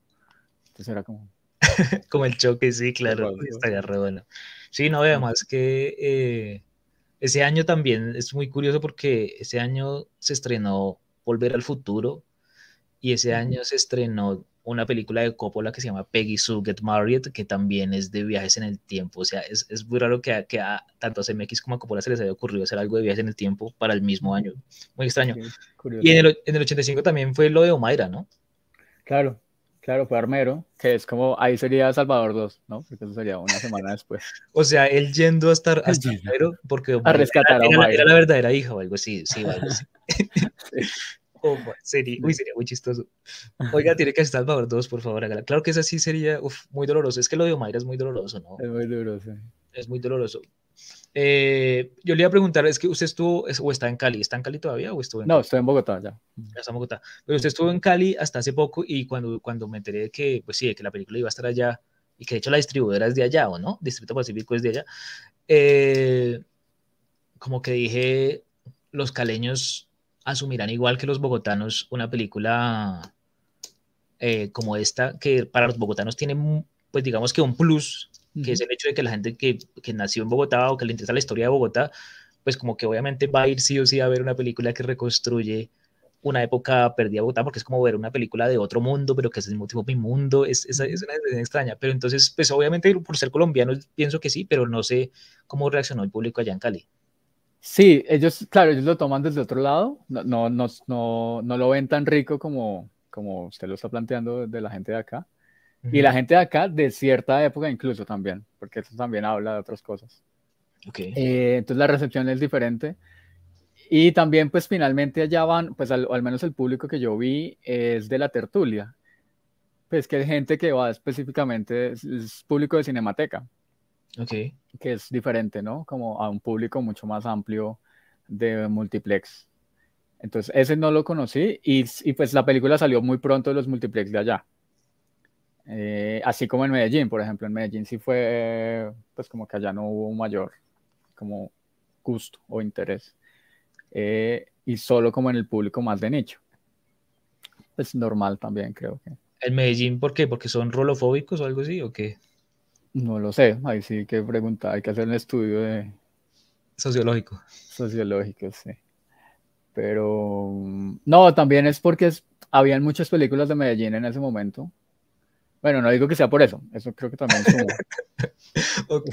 Entonces era como, como el choque, sí, claro, estaría re bueno. Sí, no, además que eh, ese año también es muy curioso porque ese año se estrenó Volver al Futuro y ese año se estrenó una película de Coppola que se llama Peggy Sue Get Married, que también es de viajes en el tiempo. O sea, es, es muy raro que, a, que a, tanto a CMX como a Coppola se les haya ocurrido hacer algo de viajes en el tiempo para el mismo año. Muy extraño. y en el, en el 85 también fue lo de Omaira, ¿no? Claro, Claro, fue Armero, que es como, ahí sería Salvador 2, ¿no? Porque eso sería una semana después. o sea, él yendo hasta, hasta Armero, porque a rescatar era, a era, la verdadera hija o algo así, sí, algo así. Oh, sería, uy, sería muy chistoso. Oiga, tiene que estar Salvador 2, por favor, hágala. Claro que eso sí sería uf, muy doloroso. Es que lo de Omaira es muy doloroso, ¿no? Es muy doloroso. Es muy doloroso. Eh, yo le iba a preguntar, es que usted estuvo o está en Cali, ¿está en Cali todavía o estuvo en No, estoy en Bogotá ya. Ya está en Bogotá. Pero usted estuvo en Cali hasta hace poco y cuando, cuando me enteré de que, pues sí, de que la película iba a estar allá y que de hecho la distribuidora es de allá, ¿o no? Distrito Pacífico es de allá. Eh, como que dije, los caleños asumirán igual que los bogotanos una película eh, como esta, que para los bogotanos tiene, pues digamos que un plus que es el hecho de que la gente que, que, nació en Bogotá o que le interesa la historia de Bogotá, pues como que obviamente va a ir sí o sí a ver una película que reconstruye una época perdida de Bogotá, porque es como ver una película de otro mundo, pero que es el mismo tiempo mi mundo, es, es, es una sensación extraña. Pero entonces, pues obviamente por ser colombiano pienso que sí, pero no sé cómo reaccionó el público allá en Cali. Sí, ellos, claro, ellos lo toman desde otro lado, no, no, no, no, no lo ven tan rico como, como usted lo está planteando de la gente de acá. Y la gente de acá, de cierta época incluso también, porque eso también habla de otras cosas. Eh, entonces la recepción es diferente. Y también pues finalmente allá van, pues al, menos el público que yo vi es de la tertulia. Pues que hay gente que va específicamente, es, público de cinemateca. Ok. Que es diferente, ¿no? Como a un público mucho más amplio de multiplex. Entonces ese no lo conocí y, y pues la película salió muy pronto de los multiplex de allá. Eh, así como en Medellín, por ejemplo, en Medellín sí fue, pues como que allá no hubo un mayor como gusto o interés. Eh, y solo como en el público más de nicho. Es normal también, creo que. ¿En Medellín por qué? ¿Porque son rolofóbicos o algo así o qué? No lo sé, ahí sí que preguntar, hay que hacer un estudio de... Sociológico. Sociológico, sí. Pero no, también es porque es, habían muchas películas de Medellín en ese momento bueno, no digo que sea por eso, eso creo que también es ok,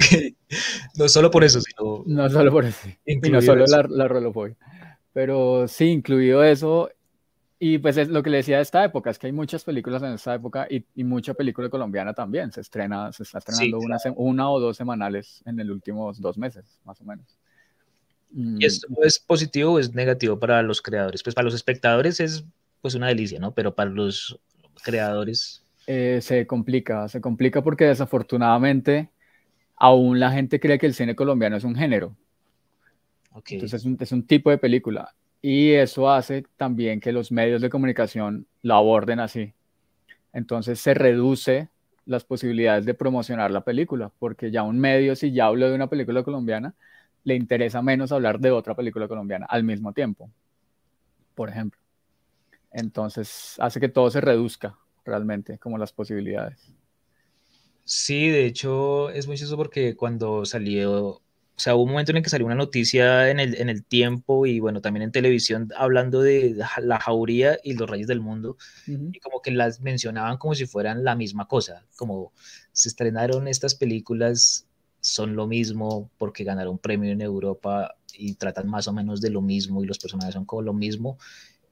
no solo por eso, sino... No solo por eso, y no solo la, la rolofobia. Pero sí, incluido eso, y pues es lo que le decía de esta época, es que hay muchas películas en esta época y, y mucha película colombiana también, se estrena, se está estrenando una, una, o dos semanales en los últimos dos meses, más o menos. ¿Y esto es positivo o es negativo para los creadores? Pues para los espectadores es pues una delicia, ¿no? Pero para los creadores eh, se complica, se complica porque desafortunadamente aún la gente cree que el cine colombiano es un género. Entonces es un, es un, tipo de película. Y eso hace también que los medios de comunicación lo aborden así. Entonces se reduce las posibilidades de promocionar la película, porque ya un medio, si ya hablo de una película colombiana, le interesa menos hablar de otra película colombiana al mismo tiempo, por ejemplo. Entonces hace que todo se reduzca realmente, como las posibilidades. Sí, de hecho es muy chistoso porque cuando salió, o sea, hubo un momento en el que salió una noticia en el, en el tiempo y bueno, también en televisión hablando de la jauría y los reyes del mundo y como que las mencionaban como si fueran la misma cosa, como se estrenaron estas películas, son lo mismo porque ganaron premio en Europa y tratan más o menos de lo mismo y los personajes son como lo mismo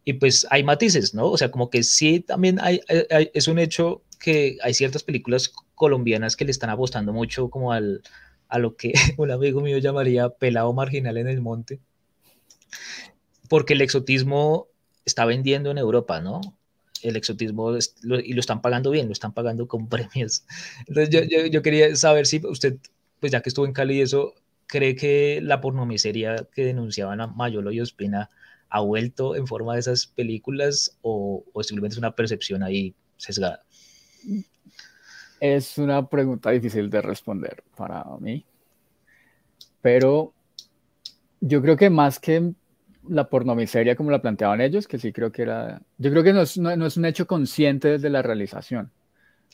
y pues hay matices, ¿no? O sea, como que sí, también hay, es un hecho que hay ciertas películas colombianas que le están apostando mucho como al, a lo que un amigo mío llamaría pelado marginal en el monte, porque el exotismo está vendiendo en Europa, ¿no? El exotismo y lo están pagando bien, lo están pagando con premios. Entonces yo, yo, yo quería saber si usted, pues ya que estuvo en Cali y eso, cree que la pornomiseria que denunciaban a Mayolo y Ospina ha vuelto en forma de esas películas o, simplemente es una percepción ahí sesgada? Es una pregunta difícil de responder para mí, pero yo creo que más que la pornomiseria como la planteaban ellos, que sí creo que era, yo creo que no es, no, es un hecho consciente desde la realización.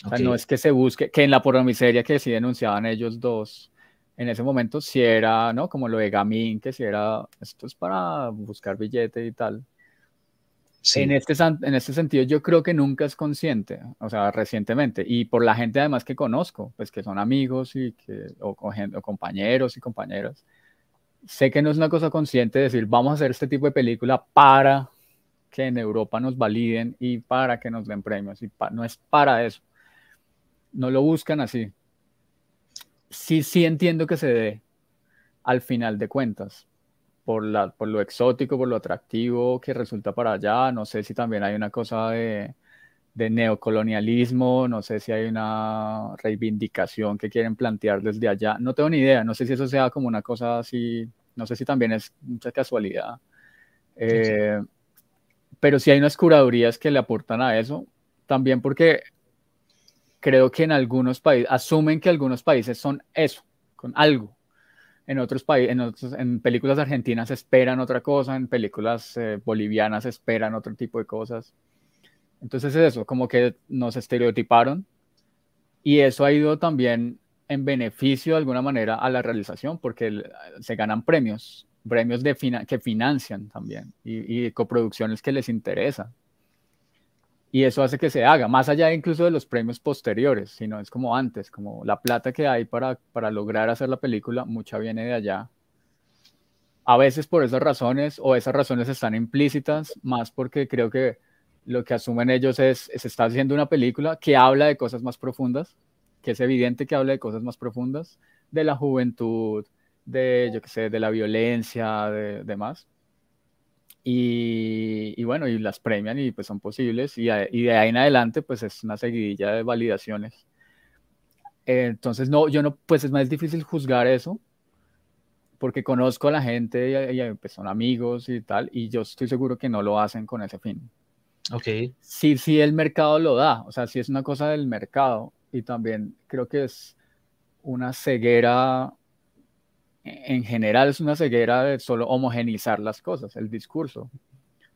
O sea, no es que se busque, que en la pornomiseria que sí denunciaban ellos dos, en ese momento si era, ¿no? Como lo de Gamín, que si era, esto es para buscar billete y tal. En, este, en este sentido yo creo que nunca es consciente, o sea, recientemente, y por la gente además que conozco, pues que son amigos y que, o, o compañeros y compañeras, sé que no es una cosa consciente decir, vamos a hacer este tipo de película para que en Europa nos validen y para que nos den premios, y no es para eso, no lo buscan así, sí, sí entiendo que se dé al final de cuentas, por, la, por lo exótico, por lo atractivo que resulta para allá. No sé si también hay una cosa de, de neocolonialismo, no sé si hay una reivindicación que quieren plantear desde allá. No tengo ni idea, no sé si eso sea como una cosa así, no sé si también es mucha casualidad. Eh, pero sí hay unas curadurías que le aportan a eso, también porque creo que en algunos países, asumen que algunos países son eso, con algo. En otros países, en, en películas argentinas esperan otra cosa, en películas eh, bolivianas esperan otro tipo de cosas. Entonces es eso, como que nos estereotiparon y eso ha ido también en beneficio de alguna manera a la realización porque se ganan premios, premios de que financian también y, y coproducciones que les interesan y eso hace que se haga, más allá incluso de los premios posteriores, sino es como antes, como la plata que hay para, para lograr hacer la película, mucha viene de allá. A veces por esas razones, o esas razones están implícitas, más porque creo que lo que asumen ellos es, se está haciendo una película que habla de cosas más profundas, que es evidente que habla de cosas más profundas, de la juventud, de, yo qué sé, de la violencia, de demás. Y, y, bueno, y las premian y pues son posibles. Y, y, de ahí en adelante, pues es una seguidilla de validaciones. entonces, no, yo no, pues es más difícil juzgar eso, porque conozco a la gente y, pues son amigos y tal, y yo estoy seguro que no lo hacen con ese fin. Ok. Sí, sí, el mercado lo da, o sea, sí es una cosa del mercado, y también creo que es una ceguera, en general es una ceguera de solo homogenizar las cosas, el discurso.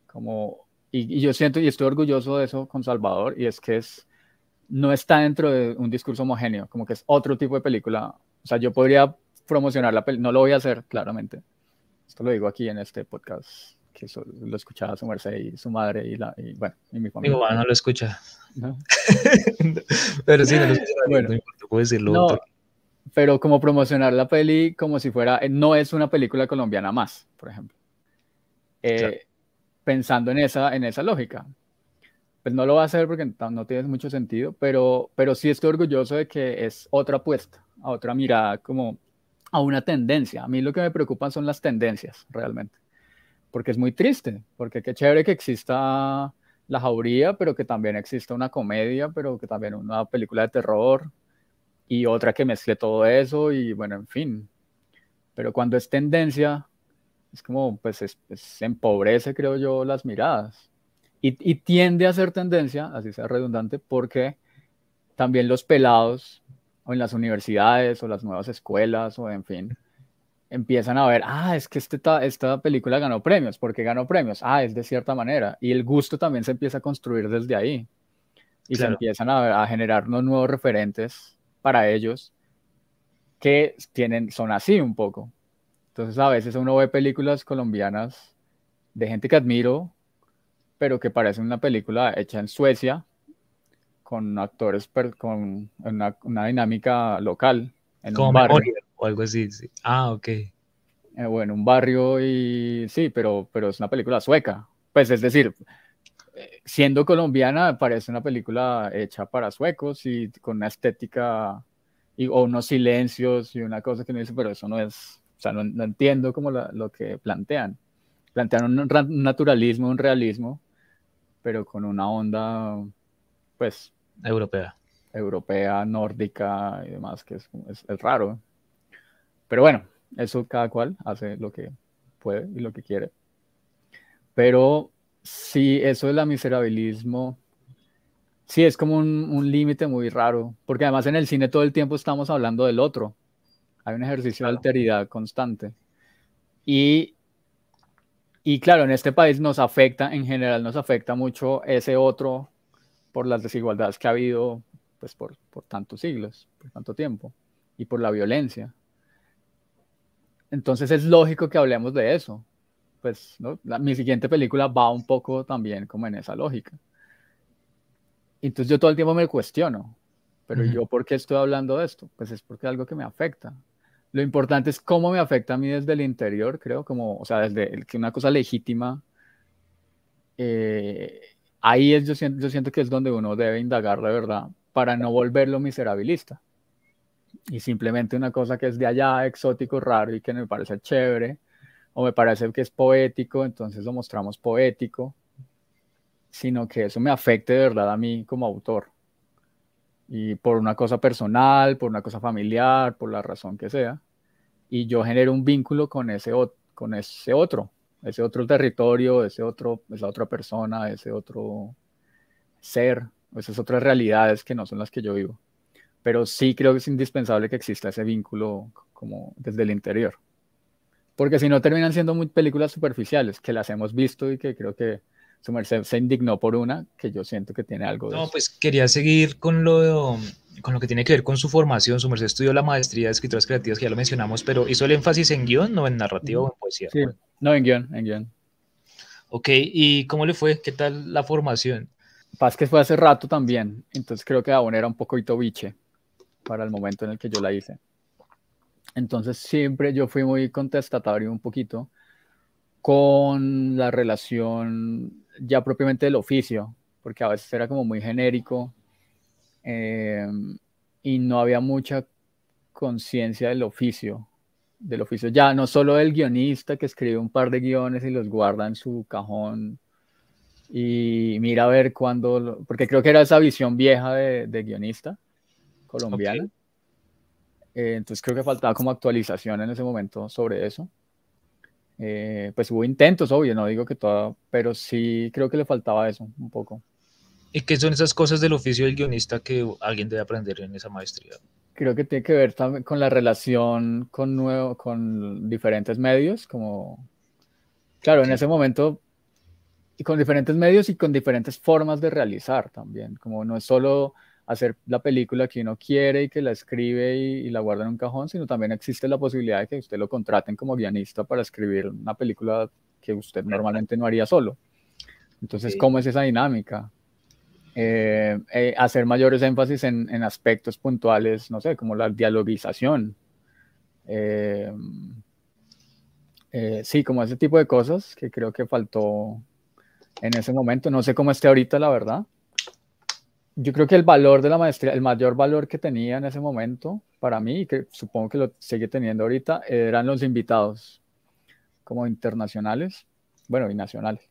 Como, y, yo siento y estoy orgulloso de eso con Salvador, y es que es, no está dentro de un discurso homogéneo, como que es otro tipo de película. O sea, yo podría promocionar la película, no lo voy a hacer, claramente. Esto lo digo aquí en este podcast, que lo escuchaba su merced y su madre y, la, y bueno, y mi familia. Mi mamá no lo escucha. pero sí, no lo escucha. Bueno, no puedo decirlo. Pero como promocionar la peli como si fuera, no es una película colombiana más, por ejemplo. Eh, pensando en esa, en esa lógica. Pues no lo va a hacer porque no tiene mucho sentido, pero, pero sí estoy orgulloso de que es otra apuesta, a otra mirada como a una tendencia. A mí lo que me preocupan son las tendencias, realmente. Porque es muy triste, porque qué chévere que exista la jauría, pero que también exista una comedia, pero que también una película de terror y otra que mezcle todo eso y bueno, en fin. Pero cuando es tendencia, es como, pues, es, empobrece, creo yo, las miradas. Y, y tiende a ser tendencia, así sea redundante, porque también los pelados o en las universidades o las nuevas escuelas o en fin, empiezan a ver, ah, es que este esta película ganó premios, ¿por qué ganó premios? Ah, es de cierta manera. Y el gusto también se empieza a construir desde ahí. Y se empiezan a, a, generar unos nuevos referentes para ellos que tienen, son así un poco. Entonces a veces uno ve películas colombianas de gente que admiro, pero que parecen una película hecha en Suecia con actores con una, dinámica local. En Como un barrio. o algo así. Ah, ok. Eh, bueno, un barrio y sí, pero, pero es una película sueca. Pues es decir, siendo colombiana, parece una película hecha para suecos y con una estética y, o unos silencios y una cosa que no dice, pero eso no es, o sea, no, entiendo como lo que plantean. Plantean un naturalismo, un realismo, pero con una onda, pues, Europea. Europea, nórdica y demás, que es, es, raro. Pero bueno, eso cada cual hace lo que puede y lo que quiere. Pero sí, eso del miserabilismo, sí, es como un, un límite muy raro, porque además en el cine todo el tiempo estamos hablando del otro. Hay un ejercicio de alteridad constante. Y, y claro, en este país nos afecta, en general nos afecta mucho ese otro por las desigualdades que ha habido pues, por, por tantos siglos, por tanto tiempo, y por la violencia. Entonces es lógico que hablemos de eso. Pues ¿no? mi siguiente película va un poco también como en esa lógica. Entonces yo todo el tiempo me cuestiono, pero yo por qué estoy hablando de esto? Pues es porque es algo que me afecta. Lo importante es cómo me afecta a mí desde el interior, creo, como, o sea, desde el, que una cosa legítima eh, ahí es, yo, siento, yo siento que es donde uno debe indagar de verdad para no volverlo miserabilista. Y simplemente una cosa que es de allá, exótico, raro y que me parece chévere, o me parece que es poético, entonces lo mostramos poético, sino que eso me afecte de verdad a mí como autor. Y por una cosa personal, por una cosa familiar, por la razón que sea. Y yo genero un vínculo con ese, con ese otro, ese otro territorio, ese otro, esa otra persona, ese otro ser, esas otras realidades que no son las que yo vivo. Pero sí creo que es indispensable que exista ese vínculo como desde el interior. Porque si no terminan siendo muy películas superficiales, que las hemos visto y que creo que su merced se indignó por una, que yo siento que tiene algo de No, pues quería seguir con lo, con lo que tiene que ver con su formación. Su merced estudió la maestría de escrituras creativas, que ya lo mencionamos, pero hizo el énfasis en guion, no en narrativa o en poesía. Sí, no, en guion, en guion. Ok, ¿y cómo le fue? ¿Qué tal la formación? Paz que fue hace rato también, entonces creo que aún era un poco biche para el momento en el que yo la hice. Entonces siempre yo fui muy contestatario un poquito con la relación ya propiamente del oficio, porque a veces era como muy genérico eh, y no había mucha conciencia del oficio del oficio ya, no solo el guionista que escribe un par de guiones y los guarda en su cajón y mira a ver cuándo, porque creo que era esa visión vieja de, guionista colombiana. Eh, entonces creo que faltaba como actualización en ese momento sobre eso. Eh, pues hubo intentos, obvio, no digo que todo, pero sí creo que le faltaba eso un poco. ¿Y qué son esas cosas del oficio del guionista que alguien debe aprender en esa maestría? Creo que tiene que ver también con la relación con, nuevo, con diferentes medios, como, claro, en ese momento, y con diferentes medios y con diferentes formas de realizar también, como no es solo hacer la película que uno quiere y que la escribe y, la guarda en un cajón, sino también existe la posibilidad de que usted lo contraten como guionista para escribir una película que usted normalmente no haría solo. Entonces, ¿cómo es esa dinámica? Eh, eh, hacer mayores énfasis en, en, aspectos puntuales, no sé, como la dialogización. Eh, sí, como ese tipo de cosas que creo que faltó en ese momento. No sé cómo esté ahorita, la verdad. Yo creo que el valor de la maestría, el mayor valor que tenía en ese momento para mí, y que supongo que lo sigue teniendo ahorita, eran los invitados como internacionales, bueno, y nacionales.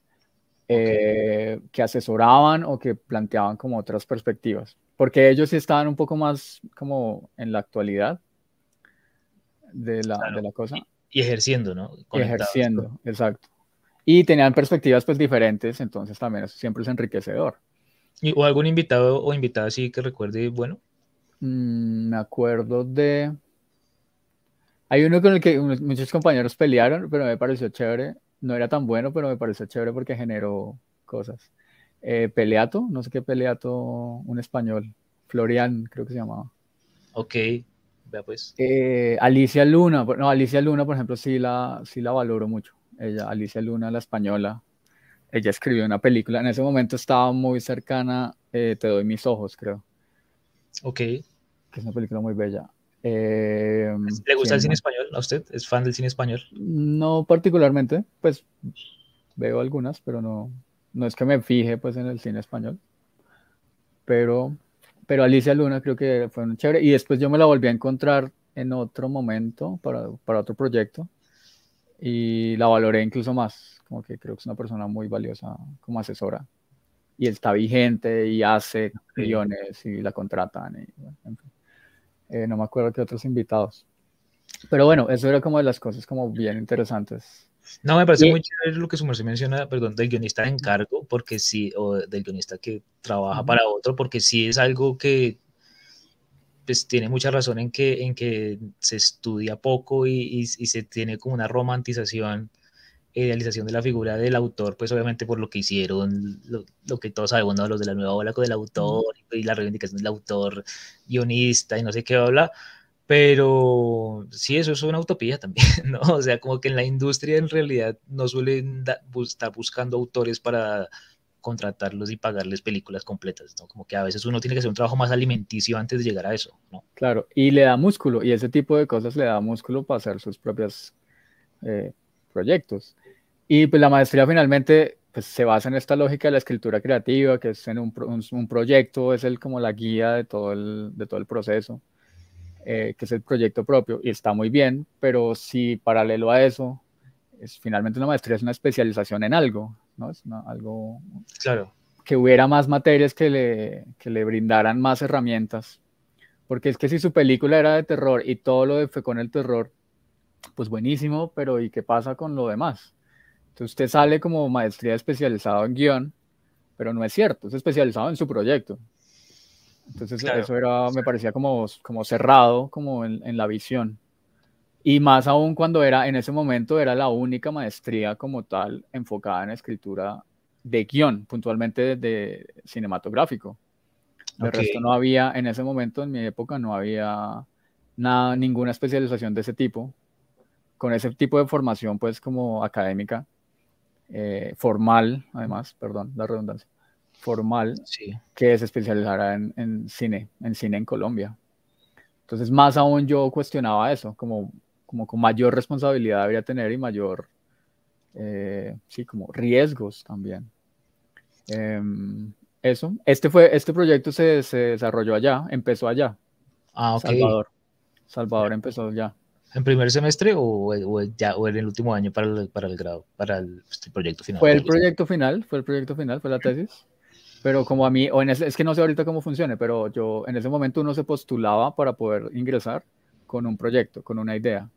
Eh, que asesoraban o que planteaban como otras perspectivas, porque ellos sí estaban un poco más como en la actualidad de la, de la cosa. Y, ejerciendo, ¿no? ejerciendo, exacto. Y tenían perspectivas pues diferentes, entonces también eso siempre es enriquecedor. ¿Y, ¿O algún invitado o invitada así que recuerde, bueno? Mm, me acuerdo de... Hay uno con el que muchos compañeros pelearon, pero me pareció chévere, no era tan bueno, pero me pareció chévere porque generó cosas. Eh, Peleato, no sé qué Peleato, un español, Florian creo que se llamaba. Ok, vea pues. Eh, Alicia Luna, no, Alicia Luna, por ejemplo, sí la, sí la valoro mucho. Ella, Alicia Luna, la española, ella escribió una película, en ese momento estaba muy cercana, eh, Te doy mis ojos, creo. Ok. Que es una película muy bella. Eh, ¿Le gusta el cine español a usted? ¿Es fan del cine español? No particularmente, pues veo algunas, pero no, no es que me fije pues en el cine español. Pero, pero Alicia Luna creo que fue un chévere. Y después yo me la volví a encontrar en otro momento para, para otro proyecto y la valoré incluso más, como que creo que es una persona muy valiosa como asesora. Y está vigente y hace guiones y la contratan. Y, en fin. Eh, no me acuerdo qué otros invitados. Pero bueno, eso era como de las cosas como bien interesantes. No, me parece muy chévere lo que su merced menciona, perdón, del guionista de encargo, porque sí, o del guionista que trabaja para otro, porque sí es algo que pues tiene mucha razón en que, en que se estudia poco y, y se tiene como una romantización idealización de la figura del autor, pues obviamente por lo que hicieron, lo, que todos sabemos, los de la nueva ola con el autor y la reivindicación del autor, guionista y no sé qué habla, pero sí, eso es una utopía también, ¿no? O sea, como que en la industria en realidad no suelen estar buscando autores para contratarlos y pagarles películas completas, ¿no? Como que a veces uno tiene que hacer un trabajo más alimenticio antes de llegar a eso, ¿no? Claro, y le da músculo, y ese tipo de cosas le da músculo para hacer sus propias eh, proyectos. Y pues la maestría finalmente pues, se basa en esta lógica de la escritura creativa, que es en un, un, proyecto, es el, como la guía de todo el, de todo el proceso, eh, que es el proyecto propio, y está muy bien, pero si paralelo a eso, es, finalmente una maestría es una especialización en algo, ¿no? Es algo claro. que hubiera más materias que le, que le brindaran más herramientas, porque es que si su película era de terror y todo lo de fue con el terror, pues buenísimo, pero ¿y qué pasa con lo demás? Entonces usted sale como maestría especializado en guion, pero no es cierto, es especializado en su proyecto. Entonces eso era, me parecía como, como cerrado, como en, en, la visión. Y más aún cuando era, en ese momento era la única maestría como tal enfocada en escritura de guion, puntualmente de, cinematográfico. De resto no había, en ese momento, en mi época, no había nada, ninguna especialización de ese tipo, con ese tipo de formación pues como académica eh, formal, además, perdón, la redundancia, formal, que se especializara en, en, cine, en cine en Colombia. Entonces, más aún yo cuestionaba eso, como, como con mayor responsabilidad debería tener y mayor, eh, sí, como riesgos también. Em, eso, este, fue, este proyecto se, se, desarrolló allá, empezó allá. Ah, ok. Salvador. Salvador empezó allá. ¿En primer semestre o, ya, o en el último año para el, para el grado, para el, este proyecto final? Fue el proyecto final, fue el proyecto final, fue la tesis. Pero como a mí, o en es que no sé ahorita cómo funcione, pero yo en ese momento uno se postulaba para poder ingresar con un proyecto, con una idea.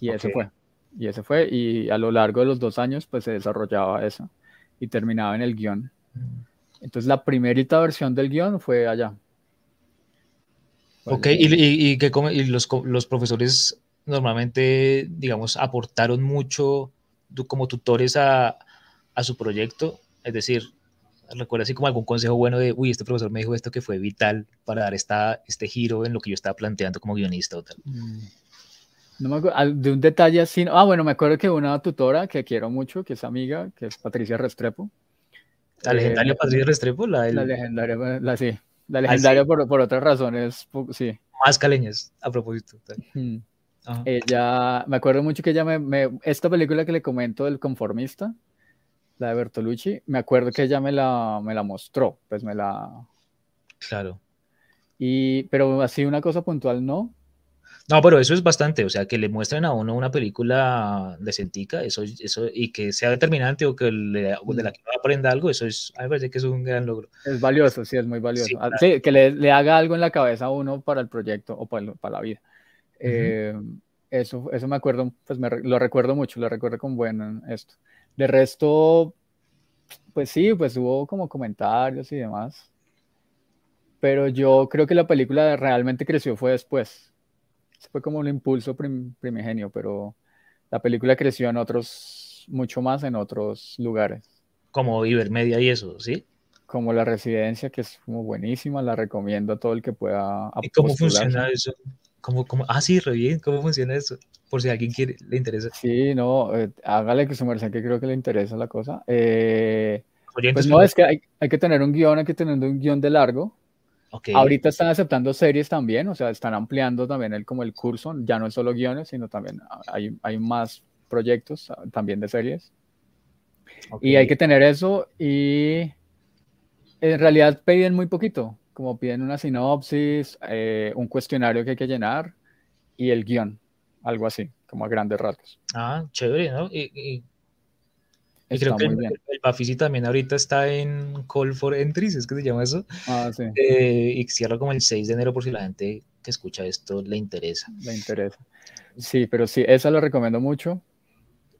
Y ese fue. Y ese fue. Y a lo largo de los dos años, pues se desarrollaba eso. Y terminaba en el guion. Mm. Entonces la primerita versión del guion fue allá. Ok, y, y, que y los, los, profesores normalmente, digamos, aportaron mucho como tutores a, a su proyecto. Es decir, recuerda así como algún consejo bueno de, uy, este profesor me dijo esto que fue vital para dar esta, este giro en lo que yo estaba planteando como guionista o tal. Mm. No me acuerdo, de un detalle así. Ah, bueno, me acuerdo que una tutora que quiero mucho, que es amiga, que es Patricia Restrepo. La legendaria eh, Patricia Restrepo, la, la legendaria, la sí. La ah, legendaria por, por, otras razones, sí. Más caleñas, a propósito. Ella, me acuerdo mucho que ella me, esta película que le comento del conformista, la de Bertolucci, me acuerdo que ella me la, me la mostró, pues me la... Claro. Y, pero así una cosa puntual no, no, pero eso es bastante, o sea, que le muestren a uno una película decentica, eso, eso, y que sea determinante o que de la que aprenda algo, eso es, a mí me parece que es un gran logro. Es valioso, sí, es muy valioso. Sí, ah, que le, haga algo en la cabeza a uno para el proyecto o para, la vida. Eh, eso, eso me acuerdo, pues me, lo recuerdo mucho, lo recuerdo con buen esto. De resto, pues sí, pues hubo como comentarios y demás. Pero yo creo que la película realmente creció fue después fue como un impulso primigenio, pero la película creció en otros, mucho más en otros lugares. Como Ibermedia y eso, ¿sí? Como la residencia, que es como buenísima, la recomiendo a todo el que pueda. ¿Y cómo funciona eso? ¿Cómo, cómo? Ah, sí, re bien, ¿cómo funciona eso? Por si a alguien quiere, le interesa. Sí, no, eh, hágale que su merced que creo que le interesa la cosa. Eh, pues no, es que hay, hay, que tener un guion, hay que tener un guion de largo, Ahorita están aceptando series también, o sea, están ampliando también el, como el curso, ya no es solo guiones, sino también hay, hay más proyectos ah, también de series. Y hay que tener eso y en realidad piden muy poquito, como piden una sinopsis, eh, un cuestionario que hay que llenar y el guion, algo así, como a grandes ratos. Ah, chévere, ¿no? y y creo que el, el también ahorita está en Call for Entries, es que se llama eso. Ah, sí. Eh, y cierra como el 6 de enero por si la gente que escucha esto le interesa. Le interesa. Sí, pero sí, esa lo recomiendo mucho.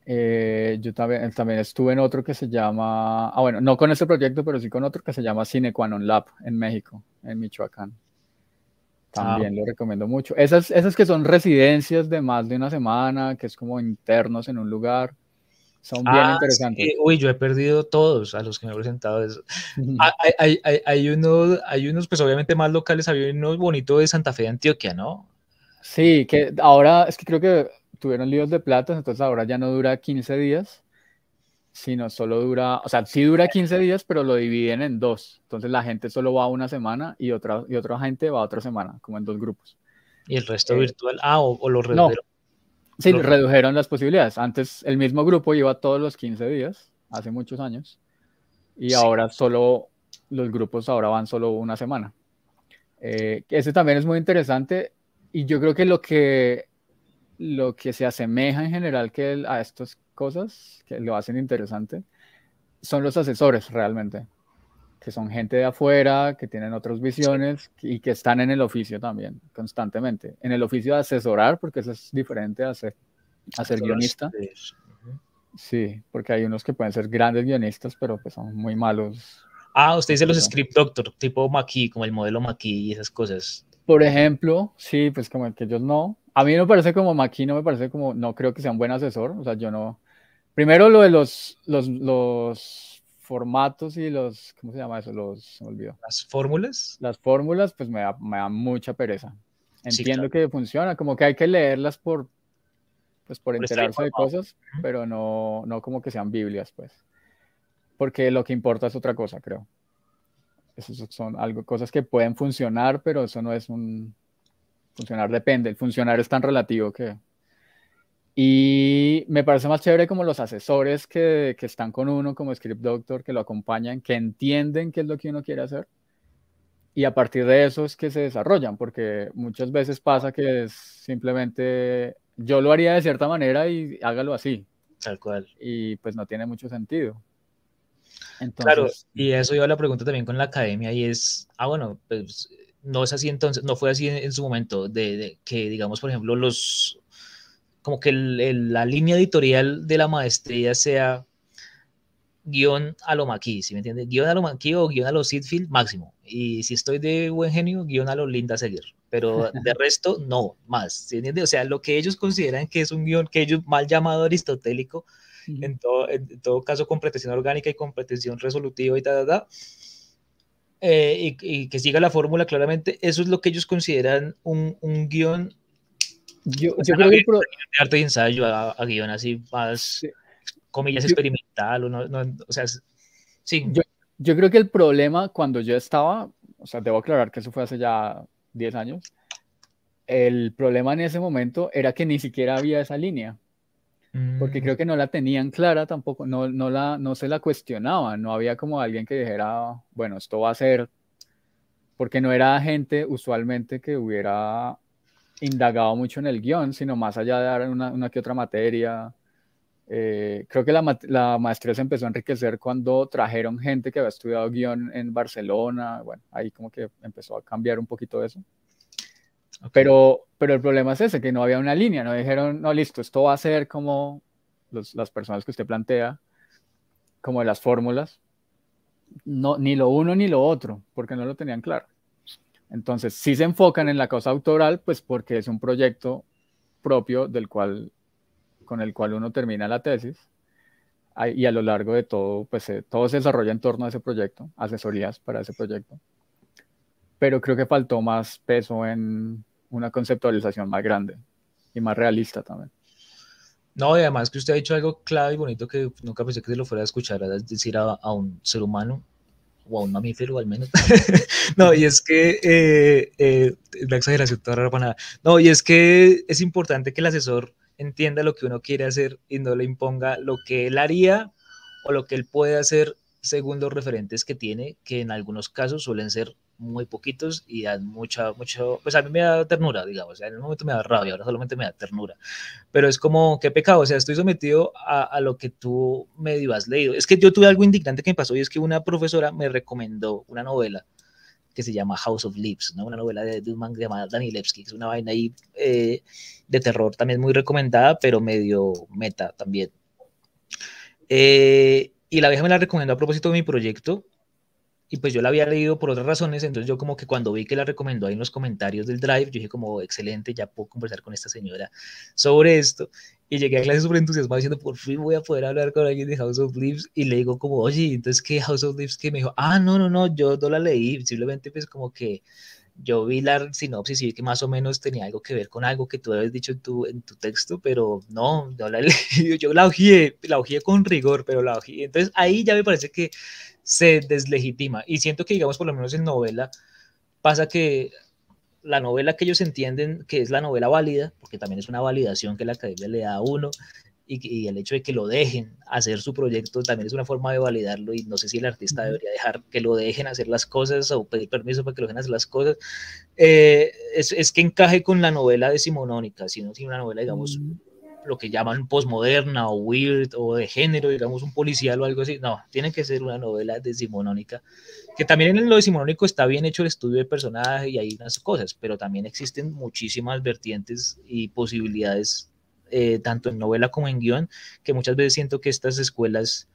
Eh, yo también, también estuve en otro que se llama, ah, bueno, no con ese proyecto, pero sí con otro que se llama Cinequanon Lab en México, en Michoacán. También ah. lo recomiendo mucho. Esas, esas que son residencias de más de una semana, que es como internos en un lugar son bien ah, interesantes. Uy, yo he perdido todos a los que me he presentado. Eso. Ah, hay, hay, hay, uno, hay unos, pues obviamente más locales, había uno bonito de Santa Fe de Antioquia, ¿no? Sí, que ahora es que creo que tuvieron líos de plata, entonces ahora ya no dura 15 días, sino solo dura, o sea, sí dura 15 días, pero lo dividen en dos. Entonces la gente solo va una semana y otra, y otra gente va otra semana, como en dos grupos. ¿Y el resto eh, virtual? Ah, o, los redujeron. Sí, redujeron las posibilidades. Antes el mismo grupo iba todos los 15 días, hace muchos años, y ahora solo los grupos ahora van solo una semana. Eh, ese también es muy interesante y yo creo que lo que lo que se asemeja en general que a estas cosas que lo hacen interesante son los asesores realmente que son gente de afuera, que tienen otras visiones y que están en el oficio también, constantemente. En el oficio de asesorar, porque eso es diferente a ser, a ser guionista. Sí, porque hay unos que pueden ser grandes guionistas, pero pues son muy malos. Ah, usted dice los script doctor, tipo Maki, como el modelo Maki y esas cosas. Por ejemplo, sí, pues como que ellos no. A mí no me parece como Maki, no me parece como, no creo que sea un buen asesor. O sea, yo no. Primero lo de los, los, los formatos y los, ¿cómo se llama eso? Los, me olvidó. Las fórmulas. Las fórmulas, pues me da, me da mucha pereza. Entiendo que funciona, como que hay que leerlas por, pues por, enterarse de cosas, pero no, no como que sean Biblias, pues. Porque lo que importa es otra cosa, creo. Esas son algo, cosas que pueden funcionar, pero eso no es un... Funcionar depende, el funcionar es tan relativo que y me parece más chévere como los asesores que, que, están con uno como Script Doctor, que lo acompañan, que entienden qué es lo que uno quiere hacer y a partir de eso es que se desarrollan, porque muchas veces pasa que es simplemente yo lo haría de cierta manera y hágalo así. Tal cual. Y pues no tiene mucho sentido. Entonces, claro, y eso iba la pregunta también con la academia y es, ah, bueno, pues no es así entonces, no fue así en, su momento, de, que digamos, por ejemplo, los, como que la línea editorial de la maestría sea guion a lo maquis, ¿sí me entiendes? Guión a lo maquis o guion a lo Sidfield, máximo. Y si estoy de buen genio, guion a lo linda seguir. Pero de resto, no, más, ¿sí entiendes? O sea, lo que ellos consideran que es un guion que ellos mal llamado aristotélico, en, todo, en todo caso con pretensión orgánica y con pretensión resolutiva y tal, tal, eh, y, que siga la fórmula claramente, eso es lo que ellos consideran un, un guion. Yo, yo creo que... Pro... De arte y ensayo a, a guion así más comillas, experimental, o, no, o sea, sí. Yo, yo, creo que el problema cuando yo estaba, o sea, debo aclarar que eso fue hace ya 10 años, el problema en ese momento era que ni siquiera había esa línea, porque creo mm. que no la tenían clara tampoco, no, no, la, no se la cuestionaban, no había como alguien que dijera, bueno, esto va a ser, porque no era gente usualmente que hubiera indagado mucho en el guion, sino más allá de dar una, una que otra materia, eh, creo que la, la, maestría se empezó a enriquecer cuando trajeron gente que había estudiado guion en Barcelona. Bueno, ahí como que empezó a cambiar un poquito eso. Pero, pero el problema es ese, que no había una línea, no dijeron, no, listo, esto va a ser como los, las personas que usted plantea, como las fórmulas, no, ni lo uno ni lo otro, porque no lo tenían claro. Entonces, si se enfocan en la cosa autoral, pues porque es un proyecto propio del cual con el cual uno termina la tesis y a lo largo de todo, pues todo se desarrolla en torno a ese proyecto, asesorías para ese proyecto. Pero creo que faltó más peso en una conceptualización más grande y más realista también. No, y además que usted ha dicho algo clave y bonito que nunca pensé que se lo fuera a escuchar, es decir, a un ser humano o a un mamífero al menos. no, y es que, eh, eh, la exageración toda rara para nada. No, y es que es importante que el asesor entienda lo que uno quiere hacer y no le imponga lo que él haría o lo que él puede hacer según los referentes que tiene, que en algunos casos suelen ser muy poquitos y dan mucha, mucho, pues a mí me da ternura, digamos, en el momento me da rabia, ahora solamente me da ternura, pero es como, qué pecado, o sea, estoy sometido a, a, lo que tú medio has leído. Es que yo tuve algo indignante que me pasó y es que una profesora me recomendó una novela que se llama House of Leaves, ¿no? una novela de, un man llamado Danilevsky, que es una vaina ahí eh, de terror también muy recomendada, pero medio meta también. Eh, y la vieja me la recomendó a propósito de mi proyecto, y pues yo la había leído por otras razones, entonces yo como que cuando vi que la recomendó ahí en los comentarios del Drive, yo dije como, excelente, ya puedo conversar con esta señora sobre esto, y llegué a clase súper entusiasmado diciendo, por fin voy a poder hablar con alguien de House of Leaves, y le digo como, oye, entonces, ¿qué House of Leaves? Que me dijo, ah, no, no, no, yo no la leí, simplemente pues como que yo vi la sinopsis y vi que más o menos tenía algo que ver con algo que tú habías dicho en tu, en tu texto, pero no, no la leí, yo la ojeé, la ojeé con rigor, pero la ojeé, entonces ahí ya me parece que se deslegitima. Y siento que, digamos, por lo menos en novela, pasa que la novela que ellos entienden que es la novela válida, porque también es una validación que la academia le da a uno, y, el hecho de que lo dejen hacer su proyecto también es una forma de validarlo y no sé si el artista debería dejar que lo dejen hacer las cosas o pedir permiso para que lo dejen hacer las cosas, eh, es, es, que encaje con la novela decimonónica, sino si una novela, digamos, lo que llaman postmoderna o weird o de género, digamos un policial o algo así. No, tiene que ser una novela decimonónica, que también en lo decimonónico está bien hecho el estudio de personaje y hay unas cosas, pero también existen muchísimas vertientes y posibilidades, eh, tanto en novela como en guion, que muchas veces siento que estas escuelas,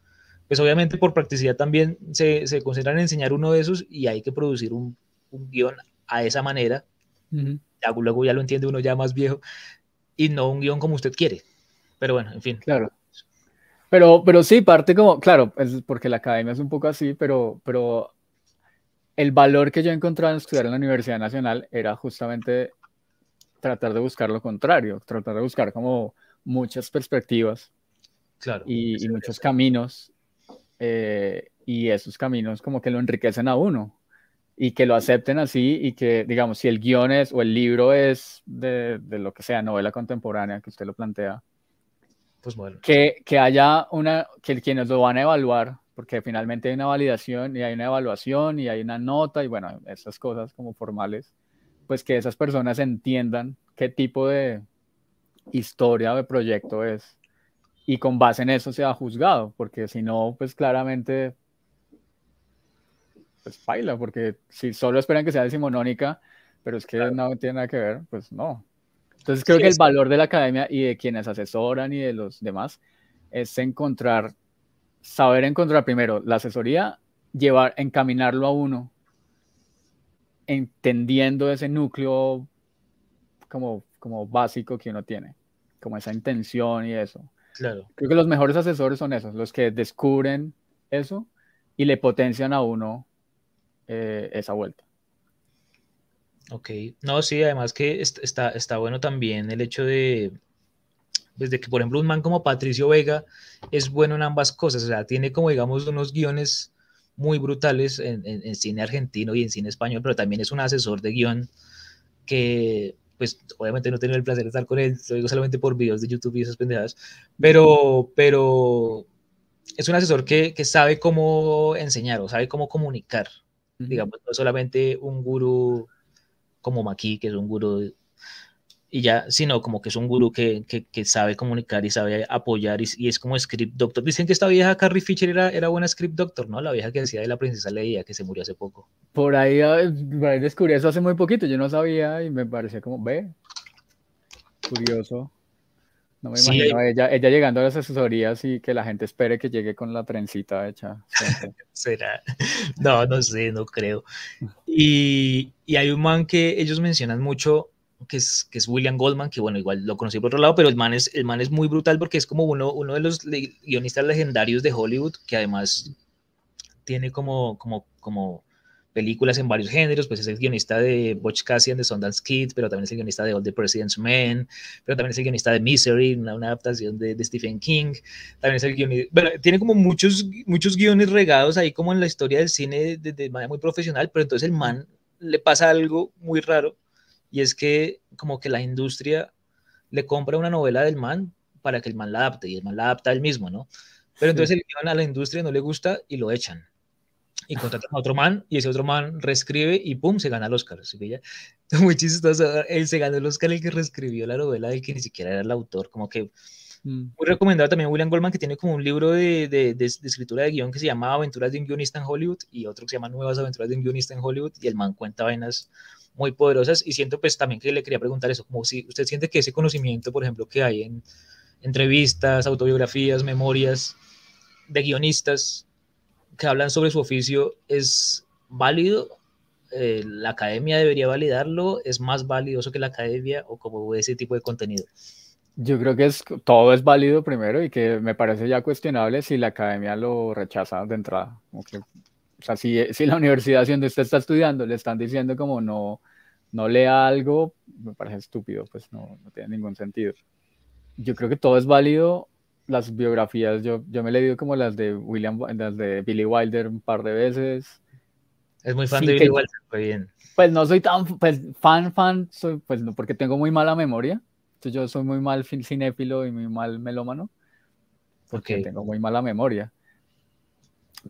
pues obviamente por practicidad también se, se concentran en enseñar uno de esos y hay que producir un, un guion a esa manera. luego ya lo entiende uno ya más viejo, y no un guion como usted quiere. Pero bueno, en fin. Claro. Pero, pero sí, parte como, claro, es porque la academia es un poco así, pero, pero el valor que yo encontraba en estudiar en la Universidad Nacional era justamente tratar de buscar lo contrario, tratar de buscar como muchas perspectivas claro, y, muchos caminos, eh, y esos caminos como que lo enriquecen a uno y que lo acepten así y que, digamos, si el guion es o el libro es de, de lo que sea, novela contemporánea, que usted lo plantea, pues bueno. que, que haya una, que quienes lo van a evaluar porque finalmente hay una validación y hay una evaluación y hay una nota y bueno, esas cosas como formales, pues que esas personas entiendan qué tipo de historia o de proyecto es y con base en eso se ha juzgado, porque si no, pues claramente, pues baila, porque si solo esperan que sea decimonónica, pero es que no tiene nada que ver, pues no. Entonces creo que el valor de la academia y de quienes asesoran y de los demás es encontrar, saber encontrar primero la asesoría, llevar, encaminarlo a uno, entendiendo ese núcleo como, como básico que uno tiene, como esa intención y eso. Claro. Creo que los mejores asesores son esos, los que descubren eso y le potencian a uno eh, esa vuelta. Ok, no, sí, además que está, está bueno también el hecho de, desde que, por ejemplo, un man como Patricio Vega es bueno en ambas cosas, o sea, tiene como, digamos, unos guiones muy brutales en, en, cine argentino y en cine español, pero también es un asesor de guion que, pues, obviamente no tengo el placer de estar con él, lo digo solamente por videos de YouTube y esas pendejadas, pero, pero es un asesor que, que sabe cómo enseñar o sabe cómo comunicar, digamos, no solamente un gurú como Maki, que es un gurú y ya, sino como que es un gurú que, que, sabe comunicar y sabe apoyar y, es como script doctor. Dicen que esta vieja Carrie Fisher era, era buena script doctor, ¿no? La vieja que decía de la princesa Leia, que se murió hace poco. Por ahí, ah, descubrí eso hace muy poquito, yo no sabía y me parecía como, ve, curioso. No me imagino ella, ella llegando a las asesorías y que la gente espere que llegue con la trencita hecha. ¿Será? No, no sé, no creo. Y, y hay un man que ellos mencionan mucho que es, que es William Goldman, que bueno, igual lo conocí por otro lado, pero el man es, el man es muy brutal porque es como uno, uno de los guionistas legendarios de Hollywood, que además tiene como, como, como películas en varios géneros, pues es el guionista de Butch Cassidy de Sundance Kid, pero también es el guionista de All the President's Men, pero también es el guionista de Misery, una, adaptación de, de, Stephen King, también es el guionista, bueno, tiene como muchos, muchos guiones regados ahí como en la historia del cine de, de manera muy profesional, pero entonces el man le pasa algo muy raro y es que como que la industria le compra una novela del man para que el man la adapte y el man la adapta él mismo, ¿no? Pero entonces el a la industria no le gusta y lo echan. Y contratan a otro man y ese otro man reescribe y pum, se gana el Oscar. Así que ya, muy chistoso, él se ganó el Oscar el que reescribió la novela del que ni siquiera era el autor, como que mm. muy recomendado también William Goldman que tiene como un libro de, de, de, escritura de guion que se llama Aventuras de un guionista en Hollywood y otro que se llama Nuevas aventuras de un guionista en Hollywood y el man cuenta vainas muy poderosas y siento pues también que le quería preguntar eso, como si usted siente que ese conocimiento, por ejemplo, que hay en entrevistas, autobiografías, memorias de guionistas que hablan sobre su oficio es válido, eh, la academia debería validarlo, es más valioso que la academia o como ese tipo de contenido. Yo creo que es, todo es válido primero y que me parece ya cuestionable si la academia lo rechaza de entrada. O sea, si, si la universidad donde usted está estudiando le están diciendo como no, no lea algo, me parece estúpido, pues no, no tiene ningún sentido. Yo creo que todo es válido. Las biografías, yo, yo me he leído como las de William, las de Billy Wilder un par de veces. Es muy fan de Billy Wilder, muy bien. Pues no soy tan pues, fan, fan, soy, pues no, porque tengo muy mala memoria. Entonces yo soy muy mal cinéfilo y muy mal melómano. Porque tengo muy mala memoria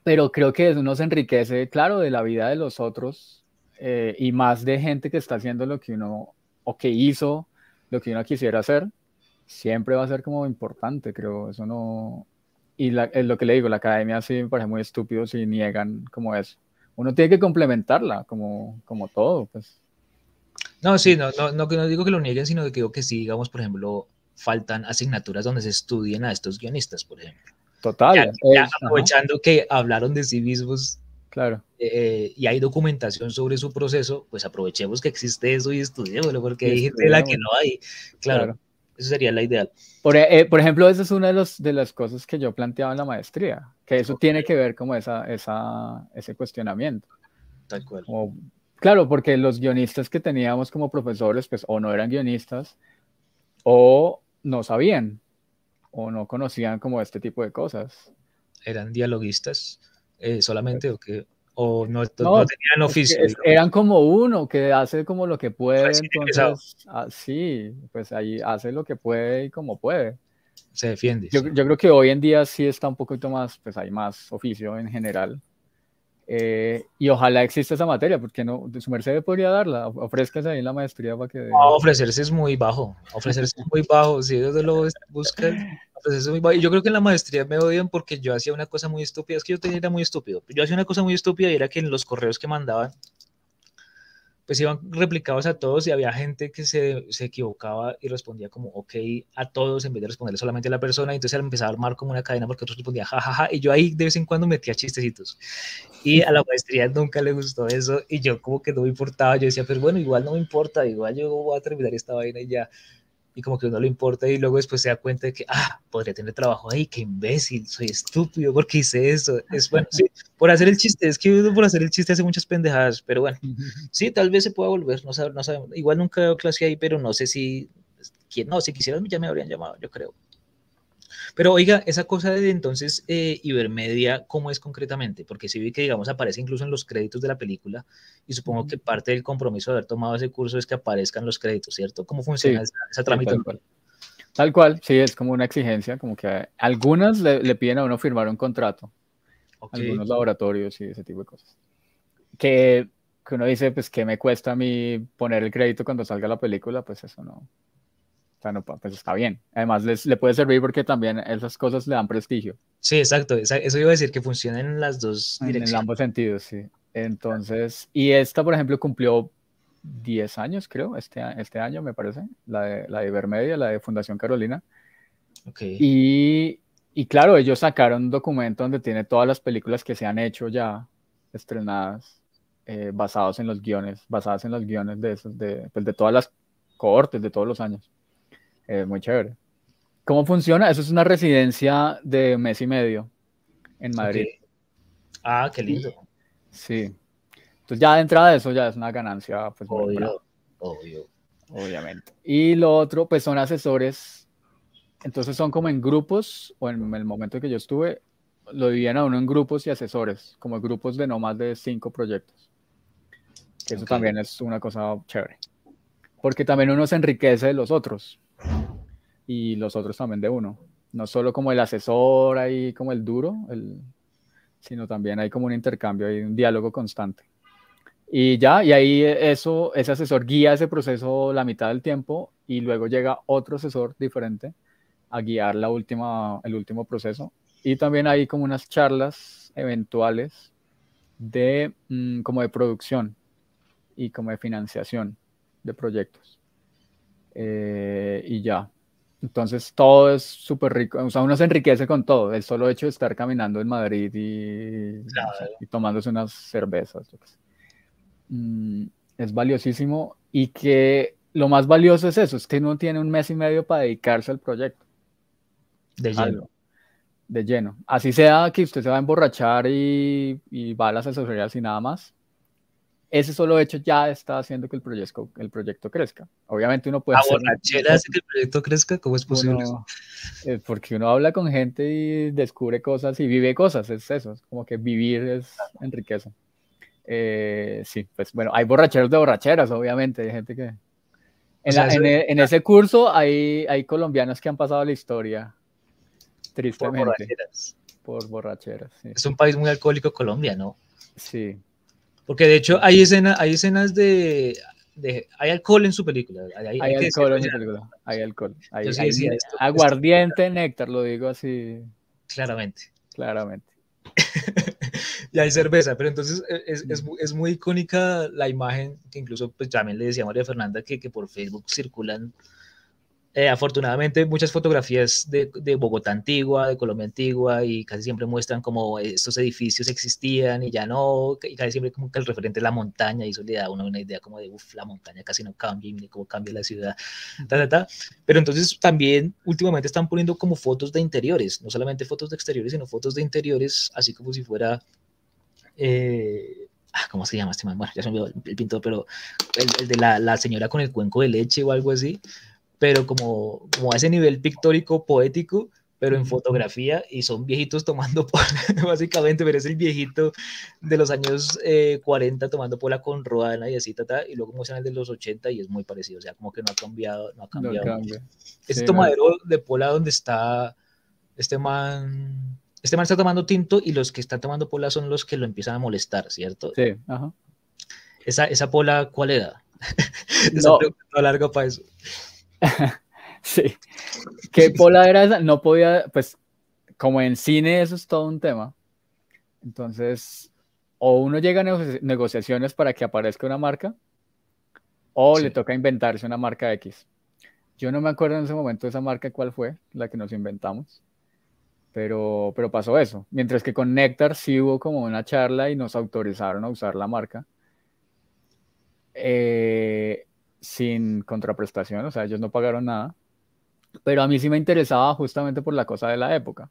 pero creo que eso nos enriquece, claro, de la vida de los otros eh, y más de gente que está haciendo lo que uno, o que hizo lo que uno quisiera hacer, siempre va a ser como importante, creo, eso no... Y es lo que le digo, la academia sí me parece muy estúpido si niegan como eso. Uno tiene que complementarla, como, como todo, pues. No, sí, no, no, no, no digo que lo nieguen, sino que digo que sí, digamos, por ejemplo, faltan asignaturas donde se estudien a estos guionistas, por ejemplo. Total. aprovechando que hablaron de sí mismos. Claro. Eh, y hay documentación sobre su proceso, pues aprovechemos que existe eso y estudiémoslo, porque hay gente de la que no hay. Claro, eso sería la ideal. Por, eh, por, ejemplo, esa es una de, los, de las cosas que yo planteaba en la maestría, que eso tiene que ver como esa, esa, ese cuestionamiento. Tal cual. claro, porque los guionistas que teníamos como profesores, pues o no eran guionistas o no sabían o no conocían como este tipo de cosas. ¿Eran dialoguistas eh, solamente o que o no, tenían oficio? eran como uno que hace como lo que puede, entonces, ah, sí, pues ahí hace lo que puede y como puede. se defiende. Yo, yo, creo que hoy en día sí está un poquito más, pues hay más oficio en general. Eh, y ojalá exista esa materia, porque no, su merced podría darla, ofrézcase ahí la maestría para que... Ofrecerse es muy bajo, ofrecerse es muy bajo, si ellos lo buscan, ofrecerse es muy bajo. Y yo creo que en la maestría me odian porque yo hacía una cosa muy estúpida, es que yo tenía, era muy estúpido, yo hacía una cosa muy estúpida y era que en los correos que mandaban, pues iban replicados a todos y había gente que se, se, equivocaba y respondía como ok a todos en vez de responderle solamente a la persona. Y entonces empezaba a armar como una cadena porque otros respondían jajaja y yo ahí de vez en cuando metía chistecitos. Y a la maestría nunca le gustó eso y yo como que no me importaba, yo decía pero bueno igual no me importa, igual yo voy a terminar esta vaina y ya y como que no le importa y luego después se da cuenta de que, ah, podría tener trabajo ahí, qué imbécil, soy estúpido porque hice eso. Es bueno, sí, por hacer el chiste, es que uno por hacer el chiste hace muchas pendejadas, pero bueno, sí, tal vez se pueda volver, no, sabemos, no sabemos. Igual nunca he dado clase ahí, pero no sé si, quién, no, si quisieran ya me habrían llamado, yo creo. Pero oiga, esa cosa de entonces eh, Ibermedia, ¿cómo es concretamente? Porque si vi que, digamos, aparece incluso en los créditos de la película y supongo que parte del compromiso de haber tomado ese curso es que aparezcan los créditos, ¿cierto? ¿Cómo funciona esa, esa tramitación? Tal cual. sí, es como una exigencia, como que algunas le, piden a uno firmar un contrato, algunos laboratorios y ese tipo de cosas. Que, que uno dice, pues, ¿qué me cuesta a mí poner el crédito cuando salga la película? Pues eso no, o sea, no, pues está bien. Además, les, le puede servir porque también esas cosas le dan prestigio. Sí, exacto. Eso iba a decir que funcionan en las dos direcciones. En ambos sentidos, sí. Entonces, y esta, por ejemplo, cumplió 10 años, creo, este, este año, me parece, la de, la de Ibermedia, la de Fundación Carolina. Okay. Y, y claro, ellos sacaron un documento donde tiene todas las películas que se han hecho ya, estrenadas, eh, basados en los guiones, basadas en los guiones de, esos, de, pues de todas las cohortes de todos los años. Eh, muy chévere. ¿Cómo funciona? Eso es una residencia de mes y medio en Madrid. Ah, qué lindo. Sí. Entonces ya de entrada eso ya es una ganancia. Pues, obvio, obvio. Obviamente. Y lo otro, pues son asesores. Entonces son como en grupos, o en el momento que yo estuve, lo dividían a uno en grupos y asesores, como grupos de no más de cinco proyectos. eso también es una cosa chévere. Porque también uno se enriquece de los otros y los otros también de uno. No solo como el asesor ahí, como el duro, el, sino también hay como un intercambio, hay un diálogo constante. Y ya, y ahí eso, ese asesor guía ese proceso la mitad del tiempo y luego llega otro asesor diferente a guiar la última, el último proceso. Y también hay como unas charlas eventuales de mm, como de producción y como de financiación de proyectos. Eh, y ya. Entonces todo es súper rico, o sea, uno se enriquece con todo, el solo hecho de estar caminando en Madrid y, y tomándose unas cervezas. Mm, es valiosísimo y que lo más valioso es eso, es que uno tiene un mes y medio para dedicarse al proyecto. De lleno. de lleno. Así sea que usted se va a emborrachar y, y va a las asesorías y nada más, ese solo hecho ya está haciendo que el proyecto, el proyecto crezca. Obviamente uno puede... ¿A que el proyecto crezca? ¿Cómo es posible eh, porque uno habla con gente y descubre cosas y vive cosas, es eso, es como que vivir es enriquece. Eh, sí, pues bueno, hay borracheros de borracheras, obviamente, hay gente que... En, e, ese curso hay, hay colombianos que han pasado la historia, tristemente. Por borracheras. Por borracheras Es un país muy alcohólico Colombia, ¿no? Sí, porque de hecho hay, escena, hay escenas de, de, Hay alcohol en su película. Hay, alcohol en su película. Hay alcohol. Hay, aguardiente, néctar, lo digo así. Claramente. Claramente. y hay cerveza, pero entonces es, es, es, muy icónica la imagen que incluso pues también le decía a María Fernanda que, que por Facebook circulan eh, afortunadamente muchas fotografías de, de, Bogotá antigua, de Colombia antigua, y casi siempre muestran como estos edificios existían y ya no, y casi siempre como que el referente es la montaña, y eso le da a uno una idea como de, uff, la montaña casi no cambia, y cómo cambia la ciudad, ta, ta, ta. pero entonces también últimamente están poniendo como fotos de interiores, no solamente fotos de exteriores, sino fotos de interiores, así como si fuera... Eh, ah, ¿cómo se llama este man? Bueno, ya se me olvidó el pintor, pero el, el de la, la, señora con el cuenco de leche o algo así, pero como, como a ese nivel pictórico, poético, pero en fotografía y son viejitos tomando pola, básicamente, pero es el viejito de los años 40 eh, tomando pola con Ruana y así, tata, y luego muestran el de los 80 y es muy parecido, o sea, como que no ha cambiado, no ha cambiado. Este tomadero de pola donde está este man, este man está tomando tinto y los que están tomando pola son los que lo empiezan a molestar, ¿cierto? Sí, ajá. Esa, esa pola, ¿cuál era? no. larga para eso. sí. ¿Qué pola era esa? No podía, pues, como en cine eso es todo un tema. Entonces, o uno llega a negociaciones para que aparezca una marca, o le toca inventarse una marca X. Yo no me acuerdo en ese momento de esa marca cuál fue, la que nos inventamos, pero, pero pasó eso. Mientras que con Nectar sí hubo como una charla y nos autorizaron a usar la marca. Eh, sin contraprestación, o sea, ellos no pagaron nada, pero a mí sí me interesaba justamente por la cosa de la época,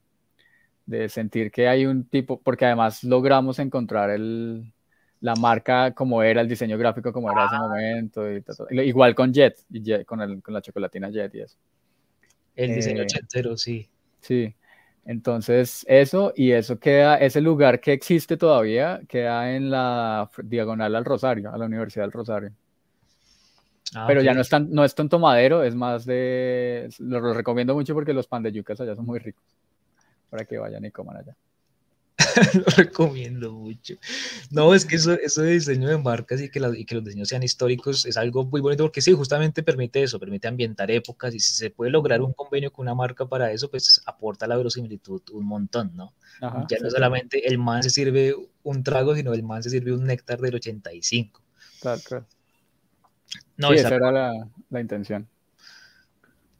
de sentir que hay un tipo, porque además logramos encontrar el, la marca como era, el diseño gráfico como era en ese ah. momento, y igual con Jet, y con, el, con, la chocolatina Jet y eso. El diseño eh, sí. Sí, entonces eso y eso queda, ese lugar que existe todavía, queda en la diagonal al Rosario, a la Universidad del Rosario. Ah, pero ya no es, tan, no es tanto madero, es más de... Lo, recomiendo mucho porque los pan de yucas allá son muy ricos. Para que vayan y coman allá. lo recomiendo mucho. No, es que eso, eso de diseño de marcas y que, y que los diseños sean históricos es algo muy bonito porque sí, justamente permite eso, permite ambientar épocas y si se puede lograr un convenio con una marca para eso, pues aporta la verosimilitud un montón, ¿no? ya no solamente el man se sirve un trago, sino el man se sirve un néctar del 85. Claro, claro. No, esa era la, intención.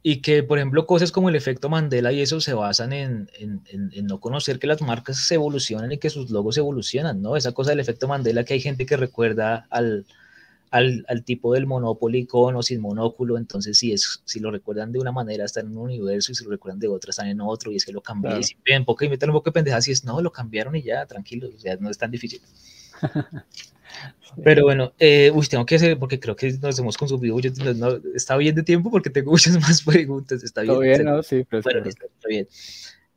Y que, por ejemplo, cosas como el efecto Mandela y eso se basan en, no conocer que las marcas se evolucionan y que sus logos evolucionan, ¿no? Esa cosa del efecto Mandela que hay gente que recuerda al, al, tipo del Monopoly con o sin monóculo, entonces si, es, si lo recuerdan de una manera están en un universo y si lo recuerdan de otra están en otro y es que lo cambié y si poco y meten un poco de pendeja si es no, lo cambiaron y ya, tranquilo, o sea, no es tan difícil. Pero bueno, eh, uy, tengo que hacer, porque creo que nos hemos consumido mucho. No, está bien de tiempo porque tengo muchas más preguntas. Está bien. bien ¿no? Sí, pero bueno, está, bien.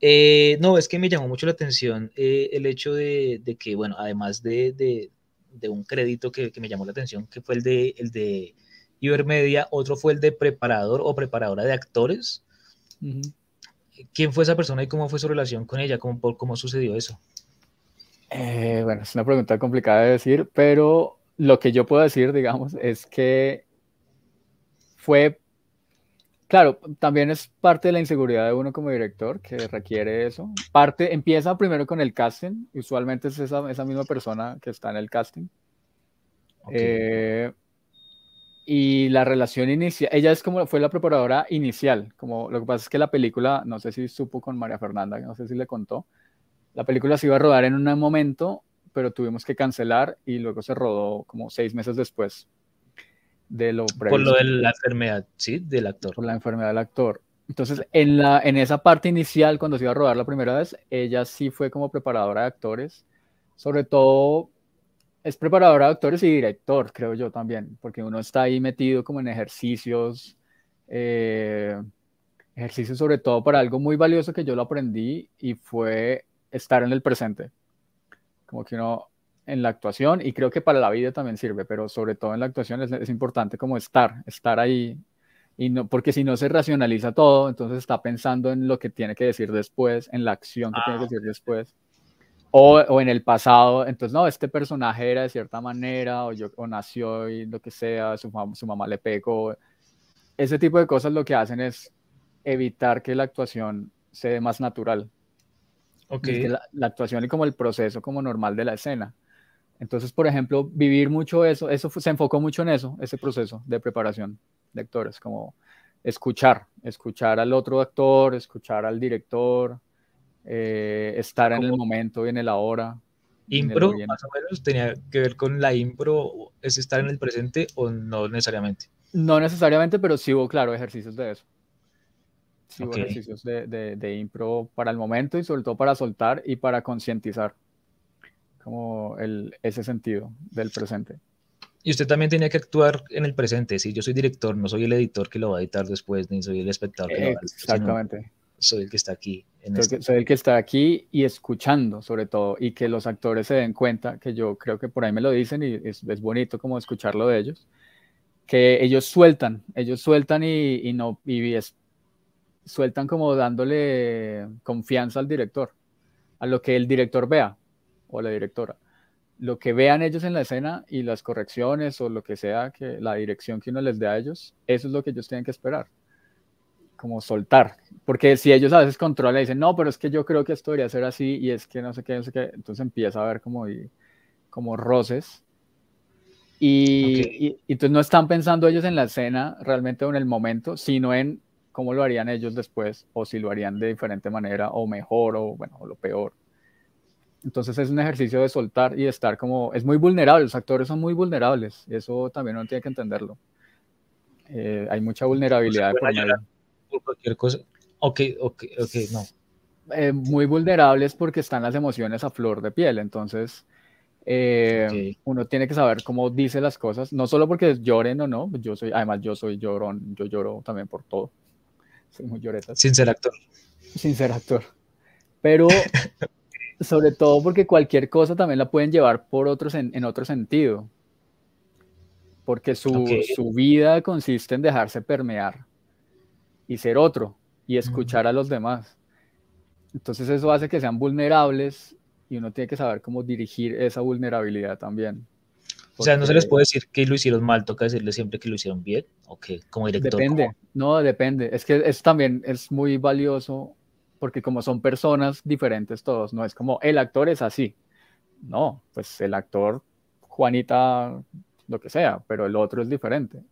Eh, no, es que me llamó mucho la atención eh, el hecho de, de, que, bueno, además de, de, de un crédito que, que, me llamó la atención, que fue el de, el de Ibermedia, otro fue el de preparador o preparadora de actores. ¿Quién fue esa persona y cómo fue su relación con ella? ¿Cómo, cómo sucedió eso? Eh, bueno, es una pregunta complicada de decir, pero lo que yo puedo decir, digamos, es que fue, claro, también es parte de la inseguridad de uno como director que requiere eso. Parte, empieza primero con el casting, usualmente es esa, esa misma persona que está en el casting. Eh, y la relación inicial, ella es como fue la preparadora inicial, como lo que pasa es que la película, no sé si supo con María Fernanda, no sé si le contó, la película se iba a rodar en un momento, pero tuvimos que cancelar y luego se rodó como seis meses después de lo Por lo de la enfermedad, sí, del actor. Por la enfermedad del actor. Entonces, en, la, en esa parte inicial, cuando se iba a rodar la primera vez, ella sí fue como preparadora de actores. Sobre todo, es preparadora de actores y director, creo yo también, porque uno está ahí metido como en ejercicios, eh, ejercicios sobre todo para algo muy valioso que yo lo aprendí y fue estar en el presente. Como que uno en la actuación, y creo que para la vida también sirve, pero sobre todo en la actuación es, importante como estar, estar ahí, y no, porque si no se racionaliza todo, entonces está pensando en lo que tiene que decir después, en la acción que tiene que ah, decir después, o, o, en el pasado, entonces no, este personaje era de cierta manera, o, yo, o nació y lo que sea, su, su mamá le pegó, ese tipo de cosas lo que hacen es evitar que la actuación sea más natural. Okay. La, actuación y como el proceso como normal de la escena. Entonces, por ejemplo, vivir mucho eso, eso se enfocó mucho en eso, ese proceso de preparación de actores, como escuchar, escuchar al otro actor, escuchar al director, eh, estar en el momento y en el ahora. ¿Impro más o menos tenía que ver con la impro? ¿Es estar en el presente o no necesariamente? No necesariamente, pero sí hubo, claro, ejercicios de eso ejercicios de, de, impro para el momento y sobre todo para soltar y para concientizar como el, ese sentido del presente. Y usted también tenía que actuar en el presente, si yo soy director, no soy el editor que lo va a editar después, ni soy el espectador que Exactamente. soy el que está aquí. soy, este soy, el que está aquí y escuchando, sobre todo, y que los actores se den cuenta, que yo creo que por ahí me lo dicen y es, es bonito como escucharlo de ellos, que ellos sueltan, ellos sueltan y, y no, y es, sueltan como dándole confianza al director, a lo que el director vea o la directora. Lo que vean ellos en la escena y las correcciones o lo que sea, que la dirección que uno les dé a ellos, eso es lo que ellos tienen que esperar. Como soltar. Porque si ellos a veces controlan y dicen, no, pero es que yo creo que esto debería ser así y es que no sé qué, no sé qué, entonces empieza a haber como, como roces. Y, y, entonces no están pensando ellos en la escena realmente o en el momento, sino en cómo lo harían ellos después, o si lo harían de diferente manera, o mejor, o bueno, o lo peor. Entonces es un ejercicio de soltar y de estar como, es muy vulnerable, los actores son muy vulnerables, y eso también uno tiene que entenderlo. Eh, hay mucha vulnerabilidad por, por cualquier cosa. Ok, ok, ok, no. Eh, muy vulnerables porque están las emociones a flor de piel, entonces eh, uno tiene que saber cómo dice las cosas, no solo porque lloren o no, yo soy, además yo soy llorón, yo lloro también por todo. Sin ser actor. Sin ser actor. Pero sobre todo porque cualquier cosa también la pueden llevar por otros en, otro sentido. Porque su, su, vida consiste en dejarse permear y ser otro y escuchar a los demás. Entonces eso hace que sean vulnerables y uno tiene que saber cómo dirigir esa vulnerabilidad también. O sea, no se les puede decir que lo hicieron mal, toca decirle siempre que lo hicieron bien, o que como director. Depende, no, depende. Es que es también es muy valioso porque como son personas diferentes todos, no es como el actor es así. No, pues el actor, Juanita, lo que sea, pero el otro es diferente.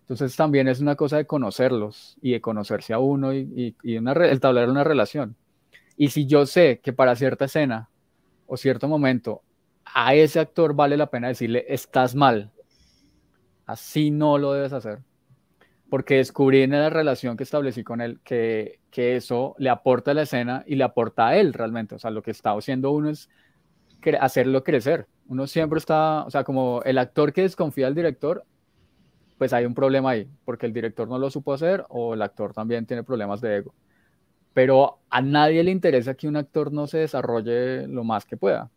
Entonces también es una cosa de conocerlos y de conocerse a uno y, y, una, establecer una relación. Y si yo sé que para cierta escena o cierto momento a ese actor vale la pena decirle, estás mal. Así no lo debes hacer. Porque descubrí en la relación que establecí con él que, que eso le aporta a la escena y le aporta a él realmente. O sea, lo que está haciendo uno es hacerlo crecer. Uno siempre está, o sea, como el actor que desconfía del director, pues hay un problema ahí, porque el director no lo supo hacer o el actor también tiene problemas de ego. Pero a nadie le interesa que un actor no se desarrolle lo más que pueda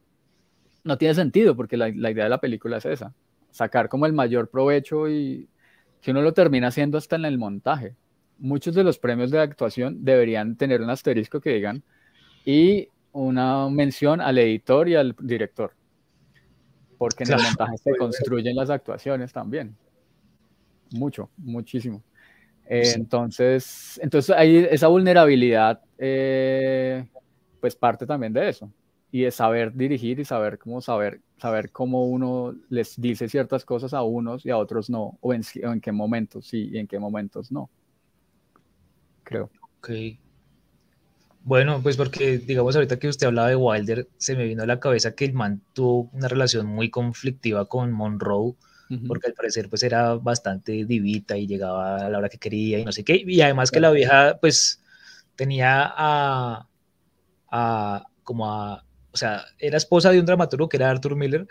no tiene sentido porque la, idea de la película es esa, sacar como el mayor provecho y que uno lo termina haciendo hasta en el montaje. Muchos de los premios de actuación deberían tener un asterisco que digan y una mención al editor y al director, porque en el montaje se construyen las actuaciones también. Mucho, muchísimo. entonces, entonces hay esa vulnerabilidad, eh, pues parte también de eso y de saber dirigir y saber cómo saber, saber cómo uno les dice ciertas cosas a unos y a otros no, o en, en qué momentos sí y en qué momentos no. Creo. Ok. Bueno, pues porque digamos ahorita que usted hablaba de Wilder, se me vino a la cabeza que el man tuvo una relación muy conflictiva con Monroe, porque al parecer pues era bastante divita y llegaba a la hora que quería y no sé qué, y además que la vieja pues tenía a, a como a o sea, era esposa de un dramaturgo que era Arthur Miller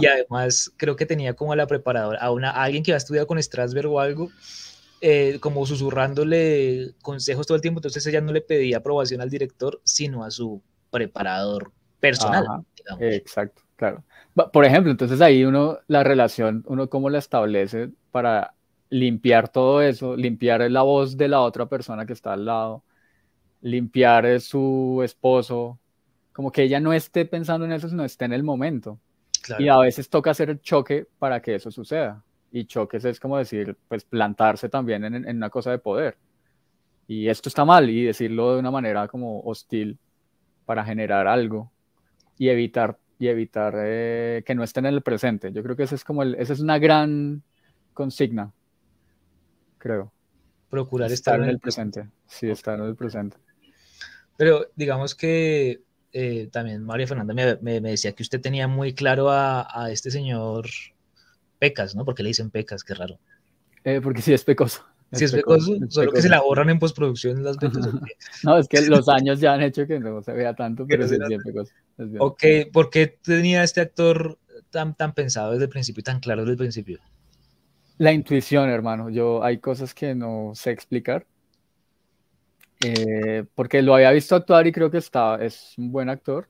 y además creo que tenía como a la preparadora, a, una, alguien que había estudiado con Strasberg o algo, eh, como susurrándole consejos todo el tiempo, entonces ella no le pedía aprobación al director, sino a su preparador personal. Exacto, claro. Por ejemplo, entonces ahí uno, la relación, uno cómo la establece para limpiar todo eso, limpiar la voz de la otra persona que está al lado, limpiar su esposo, como que ella no esté pensando en eso, sino esté en el momento. Y a veces toca hacer el choque para que eso suceda. Y choques es como decir, pues plantarse también en, una cosa de poder. Y esto está mal y decirlo de una manera como hostil para generar algo y evitar, y evitar eh, que no estén en el presente. Yo creo que ese es como el, esa es una gran consigna, creo. Procurar estar, en el presente. Sí, estar en el presente. Pero digamos que eh, también María Fernanda me, decía que usted tenía muy claro a, este señor Pecas, ¿no? Porque le dicen Pecas, qué raro. Eh, porque sí es pecoso. Sí es pecoso, solo que se la borran en postproducción las veces. no, es que los años ya han hecho que no se vea tanto, pero, sí, es bien pecoso. ok, ¿por qué tenía este actor tan, tan pensado desde el principio y tan claro desde el principio? La intuición, hermano. Yo hay cosas que no sé explicar Eh, porque lo había visto actuar y creo que está, es un buen actor,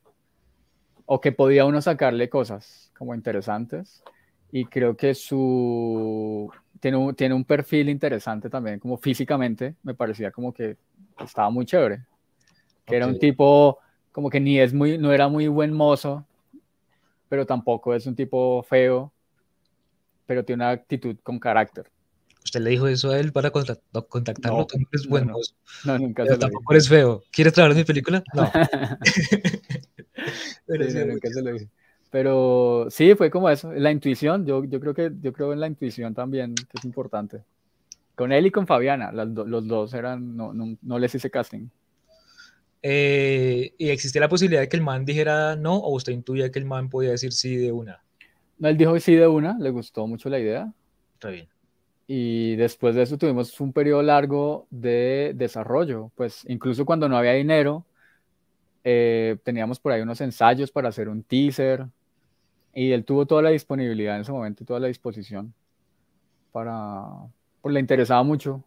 o que podía uno sacarle cosas como interesantes, y creo que su, tiene un, tiene un perfil interesante también, como físicamente, me parecía como que estaba muy chévere, que era un tipo como que ni es muy, no era muy buen mozo, pero tampoco es un tipo feo, pero tiene una actitud con carácter. ¿Usted le dijo eso a él para contactarlo? No, Tú no eres buen mozo. No, nunca pero tampoco eres feo. ¿Quieres trabajar en mi película? No. pero, sí, nunca se lo dije. pero sí, fue como eso, la intuición, yo, yo, creo que yo creo en la intuición también, que es importante. Con él y con Fabiana, los dos eran, no, no, no les hice casting. Eh, ¿Y existía la posibilidad de que el man dijera no o usted intuía que el man podía decir sí de una? No, él dijo sí de una, le gustó mucho la idea. Está bien. Y después de eso tuvimos un periodo largo de desarrollo, pues incluso cuando no había dinero, eh, teníamos por ahí unos ensayos para hacer un teaser y él tuvo toda la disponibilidad en ese momento toda la disposición para, pues le interesaba mucho.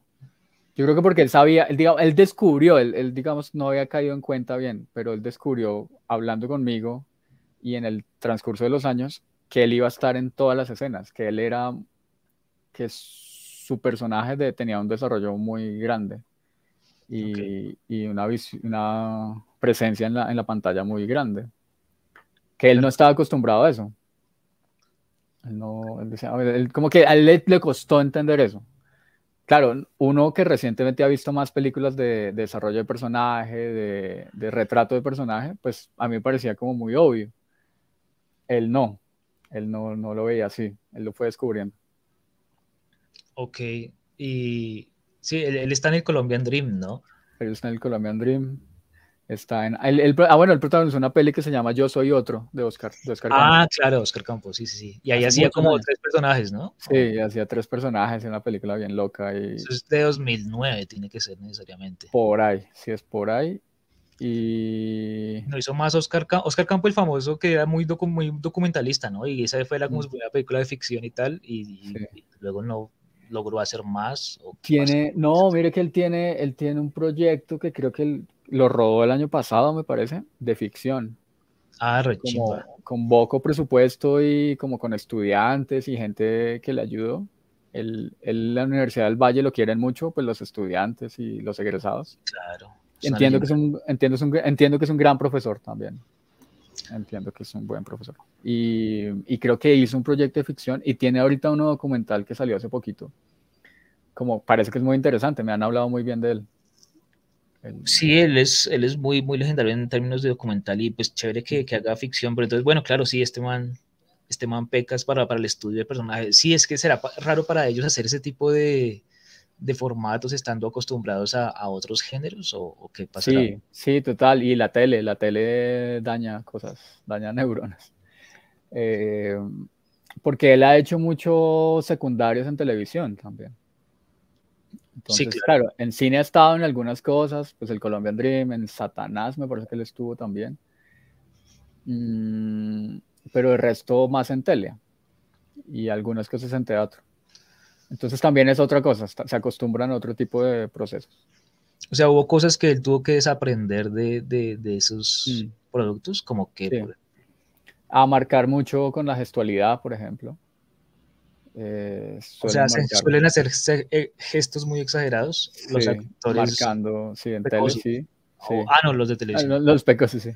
Yo creo que porque él sabía, él, digamos, él descubrió, él, digamos no había caído en cuenta bien, pero él descubrió hablando conmigo y en el transcurso de los años que él iba a estar en todas las escenas, que él era, que personaje de, tenía un desarrollo muy grande y, y una, una presencia en la, en la pantalla muy grande, que él no estaba acostumbrado a eso. Él no, él decía, como que a él le costó entender eso claro, uno que recientemente ha visto más películas de, desarrollo de personaje, de, retrato de personaje, pues a mí me parecía como muy obvio. Él no, él no, no lo veía así, él lo fue descubriendo. Ok, y sí, él, está en el Colombian Dream, ¿no? Él está en el Colombian Dream. Está en. ah, bueno, el protagonizó una peli que se llama Yo Soy Otro, de Oscar. De Oscar ah, claro, Oscar Campos, sí, sí, sí. Y ahí hacía como tres personajes, ¿no? Sí, hacía tres personajes en una película bien loca. Y... Eso es de 2009, tiene que ser necesariamente. Por ahí, sí, es por ahí. Y. No hizo más Oscar, Campos, Oscar Campos, el famoso, que era muy, muy documentalista, ¿no? Y esa fue la, como mm. su primera película de ficción y tal, y, luego no logró hacer más. tiene, no, mire que él tiene, él tiene un proyecto que creo que él lo rodó el año pasado, me parece, de ficción. Ah, Con poco presupuesto y como con estudiantes y gente que le ayudó. El, la Universidad del Valle lo quieren mucho, pues los estudiantes y los egresados. Claro. Entiendo que, es un, entiendo, entiendo que es un gran profesor también. Entiendo que es un buen profesor. Y, y, creo que hizo un proyecto de ficción y tiene ahorita uno documental que salió hace poquito. Como parece que es muy interesante, me han hablado muy bien de él. Sí, él es, él es muy, muy legendario en términos de documental y pues chévere que, que haga ficción, pero entonces, bueno, claro, sí, este man, este man pecas para, para el estudio de personajes. Sí, es que será raro para ellos hacer ese tipo de, de formatos estando acostumbrados a, a otros géneros o, qué pasa. Sí, sí, total. Y la tele, la tele daña cosas, daña neuronas. Eh, porque él ha hecho muchos secundarios en televisión también. Entonces, sí, claro. en cine ha estado en algunas cosas, pues el Colombian Dream, en Satanás me parece que él estuvo también. Mm, pero el resto más en tele y algunas cosas en teatro. Entonces también es otra cosa, se acostumbran a otro tipo de procesos. O sea, hubo cosas que él tuvo que desaprender de, de, de esos mm. productos, como que... A marcar mucho con la gestualidad, por ejemplo. Eh, o sea, suelen hacer eh, gestos muy exagerados los actores. Marcando, sí, en tele, sí. ah, no, los de televisión. Ah, los pecos, sí, sí.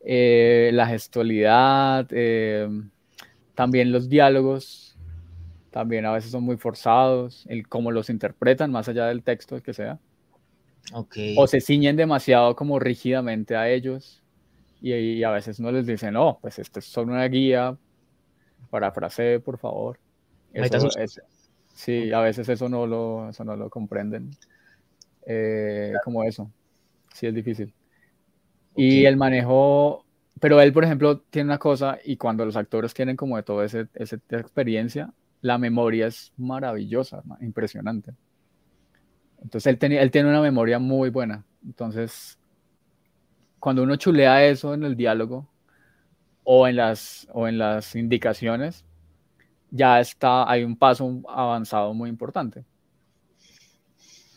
Eh, la gestualidad, también los diálogos, también a veces son muy forzados, el cómo los interpretan, más allá del texto que sea. Okay. O se ciñen demasiado como rígidamente a ellos y, y a veces no les dicen, no, pues esto es solo una guía, parafrase, por favor sí, a veces eso no lo, eso no lo comprenden. Eh, como eso. Sí, es difícil. Y el manejo, pero él, por ejemplo, tiene una cosa, y cuando los actores tienen como de toda esa experiencia, la memoria es maravillosa, impresionante. Entonces él, él tiene una memoria muy buena. Entonces, cuando uno chulea eso en el diálogo o en las, o en las indicaciones, ya está, hay un paso avanzado muy importante.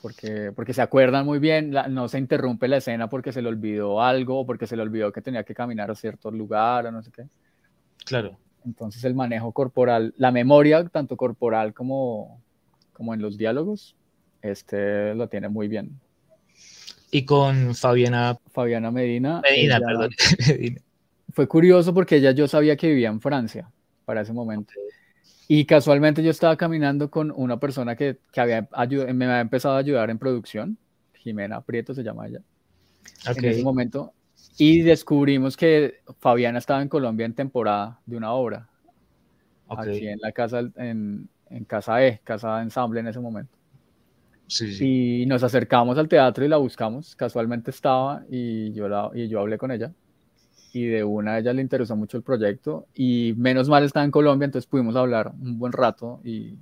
porque, porque se acuerdan muy bien, no se interrumpe la escena porque se le olvidó algo o porque se le olvidó que tenía que caminar a cierto lugar o no sé qué. Claro. Entonces el manejo corporal, la memoria, tanto corporal como, como en los diálogos, este lo tiene muy bien. Y con Fabiana. Fabiana Medina. Medina, perdón. Fue curioso porque ella yo sabía que vivía en Francia para ese momento. Y casualmente yo estaba caminando con una persona que, que había me había empezado a ayudar en producción, Jimena Prieto se llama ella, en ese momento, y descubrimos que Fabiana estaba en Colombia en temporada de una obra, aquí en la casa, en, en Casa E, Casa de Ensamble en ese momento. Sí, Y nos acercamos al teatro y la buscamos, casualmente estaba y yo, la, y yo hablé con ella. Y de una a ella le interesó mucho el proyecto. Y menos mal está en Colombia, entonces pudimos hablar un buen rato y,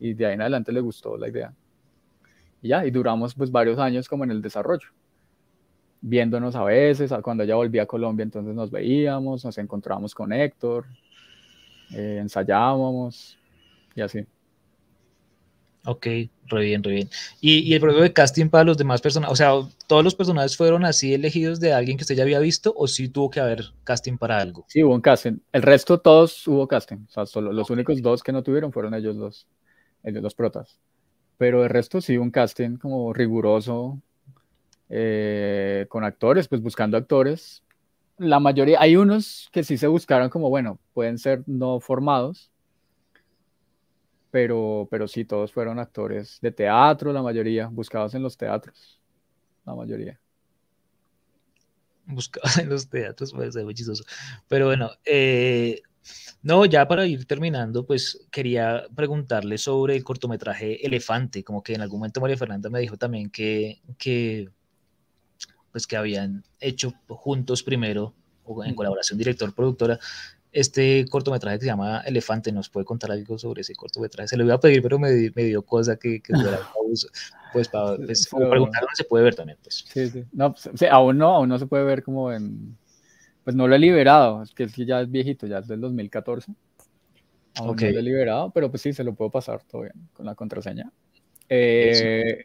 y de ahí en adelante le gustó la idea. Y ya, y duramos pues varios años como en el desarrollo, viéndonos a veces, cuando ella volvía a Colombia entonces nos veíamos, nos encontrábamos con Héctor, eh, ensayábamos y así. Ok, re bien, re bien. ¿Y, ¿Y, el proceso de casting para los demás personajes, o sea, todos los personajes fueron así elegidos de alguien que usted ya había visto o sí tuvo que haber casting para algo? Sí, hubo un casting. El resto todos hubo casting. O sea, solo los únicos dos que no tuvieron fueron ellos dos, los protas. Pero el resto sí hubo un casting como riguroso eh, con actores, pues buscando actores. La mayoría, hay unos que sí se buscaron como, bueno, pueden ser no formados, pero, pero sí, todos fueron actores de teatro, la mayoría, buscados en los teatros, la mayoría. Buscados en los teatros, puede ser muy chistoso. Pero bueno, eh, no, ya para ir terminando, pues quería preguntarle sobre el cortometraje Elefante, como que en algún momento María Fernanda me dijo también que, que pues que habían hecho juntos primero, o en colaboración director-productora, este cortometraje que se llama Elefante. ¿Nos puede contar algo sobre ese cortometraje? Se lo iba a pedir, pero me, me dio cosa que, que fuera pues para pues, preguntar dónde se puede ver también. Pues. Sí, sí. No, pues, aún no, aún no se puede ver como en... Pues no lo he liberado, es que, es que ya es viejito, ya es del 2014. Aún no lo he liberado, pero pues sí, se lo puedo pasar todo bien con la contraseña. Eh,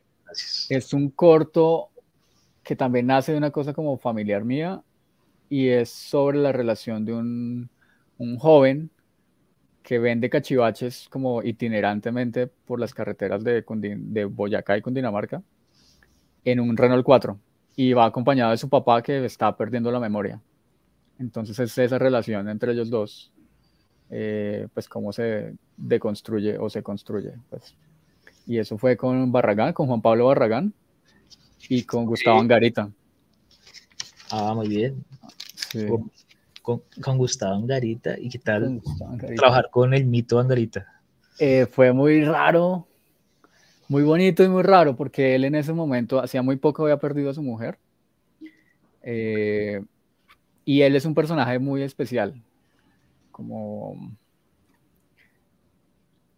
es un corto que también nace de una cosa como familiar mía y es sobre la relación de un un joven que vende cachivaches como itinerantemente por las carreteras de, Boyacá y Cundinamarca en un Renault 4 y va acompañado de su papá que está perdiendo la memoria. Entonces es esa relación entre ellos dos, eh, pues cómo se deconstruye o se construye. Pues. Y eso fue con Barragán, con Juan Pablo Barragán y con Gustavo Angarita. Ah, muy bien. Sí con, Gustavo Angarita y qué tal trabajar con el mito Angarita. Eh, fue muy raro, muy bonito y muy raro porque él en ese momento, hacía muy poco había perdido a su mujer. Eh, y él es un personaje muy especial, como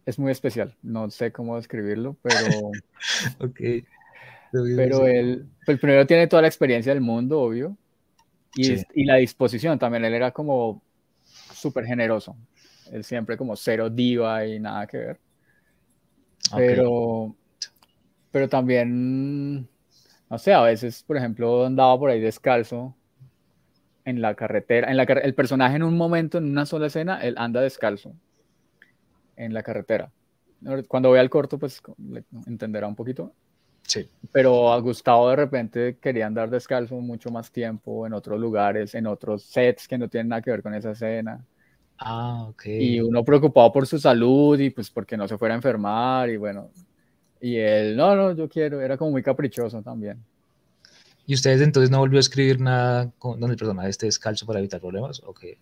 es muy especial, no sé cómo describirlo, pero ok. Pero él, pues primero tiene toda la experiencia del mundo, obvio, y, la disposición también, él era como súper generoso. Él siempre como cero diva y nada que ver. Pero, pero también, no sé, a veces, por ejemplo, andaba por ahí descalzo en la carretera. En la, el personaje en un momento, en una sola escena, él anda descalzo en la carretera. Cuando vea el corto, pues entenderá un poquito. Sí. Pero a Gustavo de repente quería andar descalzo mucho más tiempo en otros lugares, en otros sets que no tienen nada que ver con esa escena. Ah, ok. Y uno preocupado por su salud y pues porque no se fuera a enfermar y bueno. Y él, no, no, yo quiero, era como muy caprichoso también. ¿Y ustedes entonces no volvió a escribir nada con, donde el personaje esté descalzo para evitar problemas? ¿O qué?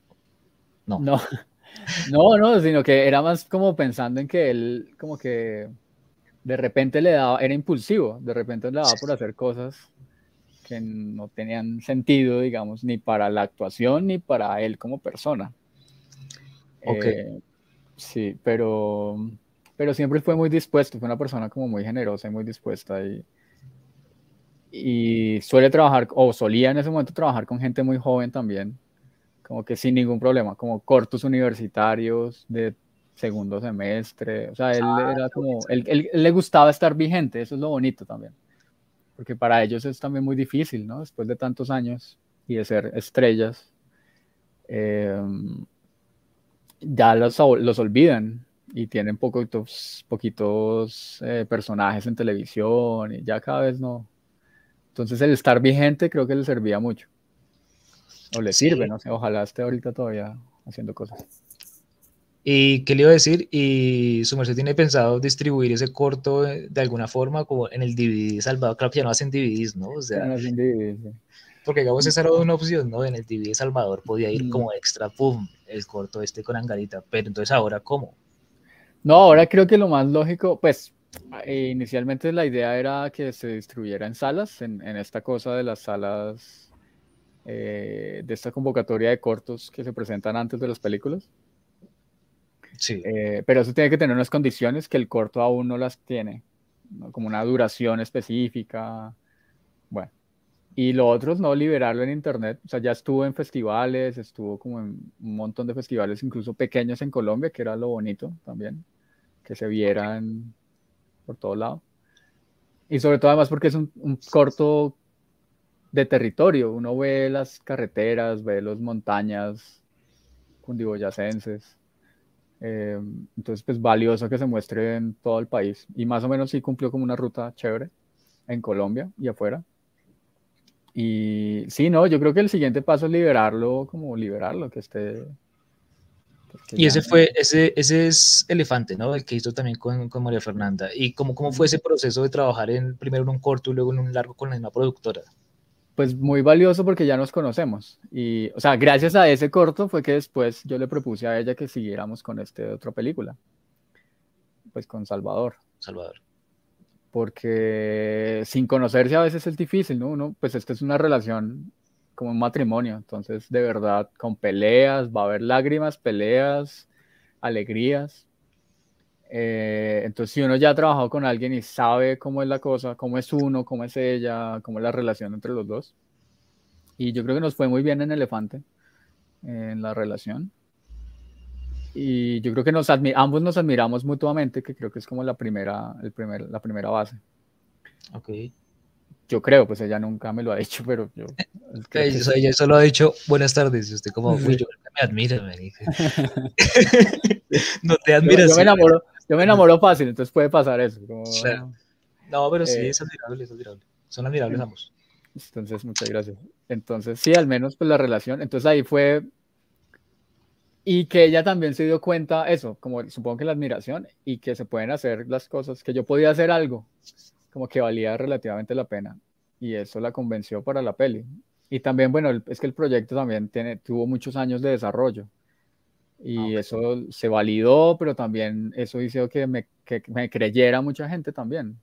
No. No, no, no, sino que era más como pensando en que él, como que de repente le daba, era impulsivo, de repente le daba por hacer cosas que no tenían sentido, digamos, ni para la actuación ni para él como persona. Ok. Eh, sí, pero, pero siempre fue muy dispuesto, fue una persona como muy generosa y muy dispuesta y, y suele trabajar, o solía en ese momento trabajar con gente muy joven también, como que sin ningún problema, como cortos universitarios de segundo semestre. O sea, él ah, era como, él, le gustaba estar vigente, eso es lo bonito también. Porque para ellos es también muy difícil, ¿no? Después de tantos años y de ser estrellas, em, ya los, los olvidan y tienen poquitos, poquitos eh, personajes en televisión y ya cada vez no. Entonces el estar vigente creo que le servía mucho. O le sirve, no sé, ojalá esté ahorita todavía haciendo cosas. ¿Y qué le iba a decir? ¿Y su merced tiene pensado distribuir ese corto de, alguna forma como en el DVD Salvador? Claro que ya no hacen DVDs, ¿no? O sea, no hacen DVDs, Porque digamos esa era una opción, ¿no? En el DVD Salvador podía ir como extra, pum, el corto este con Angarita. Pero entonces ahora, ¿cómo? No, ahora creo que lo más lógico, pues eh, inicialmente la idea era que se distribuyera en salas, en, esta cosa de las salas, eh, de esta convocatoria de cortos que se presentan antes de las películas. Sí. Eh, pero eso tiene que tener unas condiciones que el corto aún no las tiene, como una duración específica. Bueno. Y lo otro es no liberarlo en internet. O sea, ya estuvo en festivales, estuvo como en un montón de festivales, incluso pequeños en Colombia, que era lo bonito también que se vieran por todo lado. Y sobre todo además porque es un, corto de territorio. Uno ve las carreteras, ve las montañas cundiboyacenses. Eh, entonces, pues valioso que se muestre en todo el país. Y más o menos sí cumplió como una ruta chévere en Colombia y afuera. Y sí, no, yo creo que el siguiente paso es liberarlo, como liberarlo, que esté y ese fue, ese, ese es Elefante, ¿no? El que hizo también con, con María Fernanda. ¿Y cómo, cómo fue ese proceso de trabajar en, primero en un corto y luego en un largo con la misma productora? Pues muy valioso porque ya nos conocemos. Y, o sea, gracias a ese corto fue que después yo le propuse a ella que siguiéramos con este otra película. Pues con Salvador. Salvador. Porque sin conocerse a veces es difícil, ¿no? Uno, pues esta es una relación como un matrimonio. Entonces, de verdad, con peleas, va a haber lágrimas, peleas, alegrías. Eh, entonces, si uno ya ha trabajado con alguien y sabe cómo es la cosa, cómo es uno, cómo es ella, cómo es la relación entre los dos. Y yo creo que nos fue muy bien en Elefante, en la relación. Y yo creo que nos ambos nos admiramos mutuamente, que creo que es como la primera, el primer, la primera base. Ok. Yo creo, pues ella nunca me lo ha dicho, pero yo. ella solo ha dicho buenas tardes. Y usted, como, uy, yo me admiro, me dice. no te admiras. Yo, me enamoro, yo me enamoro fácil, entonces puede pasar eso. No, pero sí, eh, es admirable, es admirable. Son admirables ambos. Entonces, muchas gracias. Entonces, sí, al menos pues la relación. Entonces ahí fue. Y que ella también se dio cuenta, eso, como supongo que la admiración, y que se pueden hacer las cosas, que yo podía hacer algo como que valía relativamente la pena. Y eso la convenció para la peli. Y también, bueno, es que el proyecto también tiene, tuvo muchos años de desarrollo. Y ah, eso se validó, pero también eso hizo que me, que me creyera mucha gente también.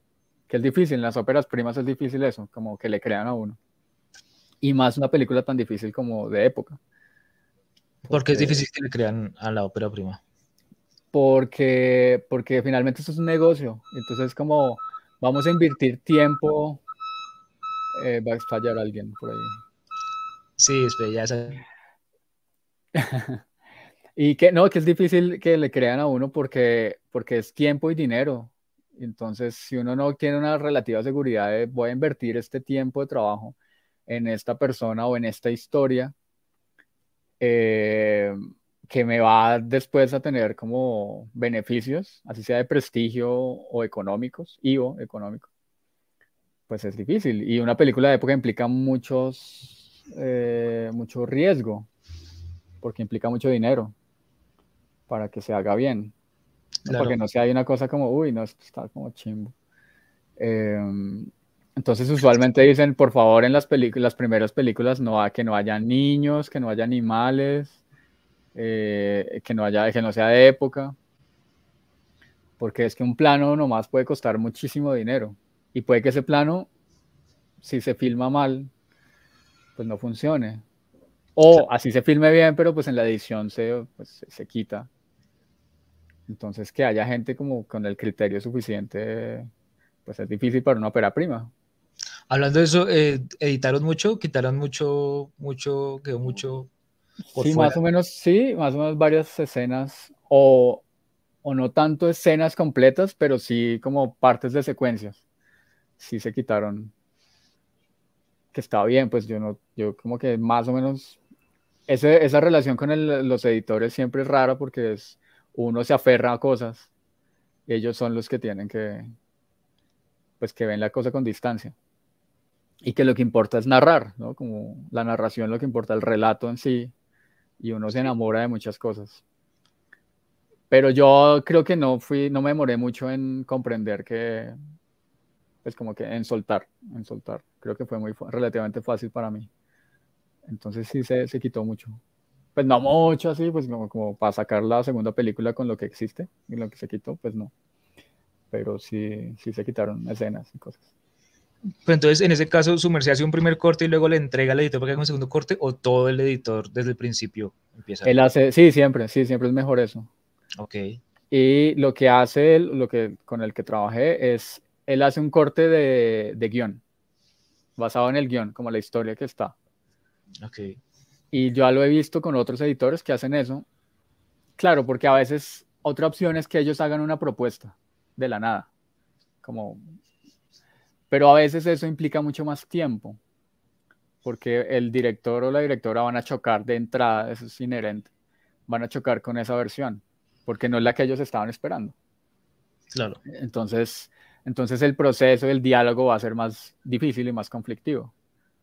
Que es difícil, en las óperas primas es difícil eso, como que le crean a uno. Y más una película tan difícil como de época. ¿Por qué es difícil que le crean a la ópera prima? Porque, porque finalmente eso es un negocio. Entonces, como Vamos a invertir tiempo. Eh, va a fallar alguien por ahí. Sí, espera, ya. y que no, que es difícil que le crean a uno porque, porque es tiempo y dinero. Entonces, si uno no tiene una relativa seguridad de voy a invertir este tiempo de trabajo en esta persona o en esta historia, eh, que me va después a tener como beneficios, así sea de prestigio o económicos, y económico, pues es difícil. Y una película de época implica muchos, eh, mucho riesgo, porque implica mucho dinero para que se haga bien. Porque no sea una cosa como, uy, no, está como chimbo. Em, entonces usualmente dicen, por favor, en las, las primeras películas no, que no haya niños, que no haya animales, eh, que, no haya, que no sea de época, porque es que un plano nomás puede costar muchísimo dinero y puede que ese plano, si se filma mal, pues no funcione. O así se filme bien, pero pues en la edición se, pues, se quita. Entonces que haya gente como con el criterio suficiente, pues es difícil para una ópera prima. Hablando de eso, eh, editaron mucho, quitaron mucho, mucho, quedó mucho sí, más o menos, sí, más o menos varias escenas o o no tanto escenas completas, pero sí como partes de secuencias. Sí se quitaron. Que estaba bien, pues yo no, yo como que más o menos. esa relación con los editores siempre es rara porque es, uno se aferra a cosas. Ellos son los que tienen que, pues que ven la cosa con distancia. Y que lo que importa es narrar, ¿no? Como la narración, lo que importa, el relato en sí. Y uno se enamora de muchas cosas. Pero yo creo que no fui, no me demoré mucho en comprender que, pues como que en soltar, en soltar. Creo que fue muy relativamente fácil para mí. Entonces sí se, se quitó mucho. Pues no mucho así, pues como, como para sacar la segunda película con lo que existe y lo que se quitó, pues no. Pero sí, sí se quitaron escenas y cosas. Pero entonces, en ese caso, su merced hace un primer corte y luego le entrega al editor para que haga un segundo corte, o todo el editor desde el principio empieza. Él hace, sí, siempre, sí, siempre es mejor eso. Ok. Y lo que hace él, lo que, con el que trabajé, es, él hace un corte de, de guion, basado en el guion, como la historia que está. Ok. Y yo ya lo he visto con otros editores que hacen eso. Claro, porque a veces otra opción es que ellos hagan una propuesta de la nada. Como... Pero a veces eso implica mucho más tiempo, porque el director o la directora van a chocar de entrada, eso es inherente, van a chocar con esa versión porque no es la que ellos estaban esperando. Claro. Entonces, entonces el proceso, el diálogo va a ser más difícil y más conflictivo.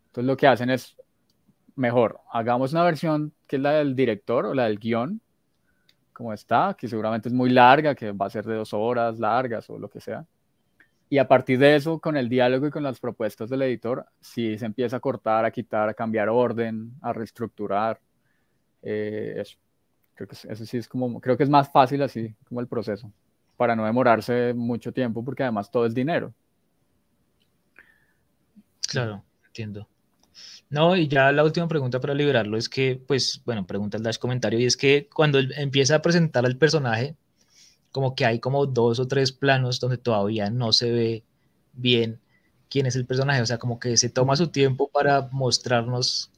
Entonces lo que hacen es, mejor, hagamos una versión que es la del director o la del guion, como está, que seguramente es muy larga, que va a ser de dos horas largas o lo que sea. Y a partir de eso, con el diálogo y con las propuestas del editor, sí se empieza a cortar, a quitar, a cambiar orden, a reestructurar. Eh, eso. Eso sí es como, creo que es más fácil así como el proceso, para no demorarse mucho tiempo, porque además todo es dinero. Claro, entiendo. No, y ya la última pregunta para liberarlo es que, pues, bueno, pregunta el dash comentario, y es que cuando él empieza a presentar al personaje, como que hay como dos o tres planos donde todavía no se ve bien quién es el personaje, o sea, como que se toma su tiempo para mostrarnos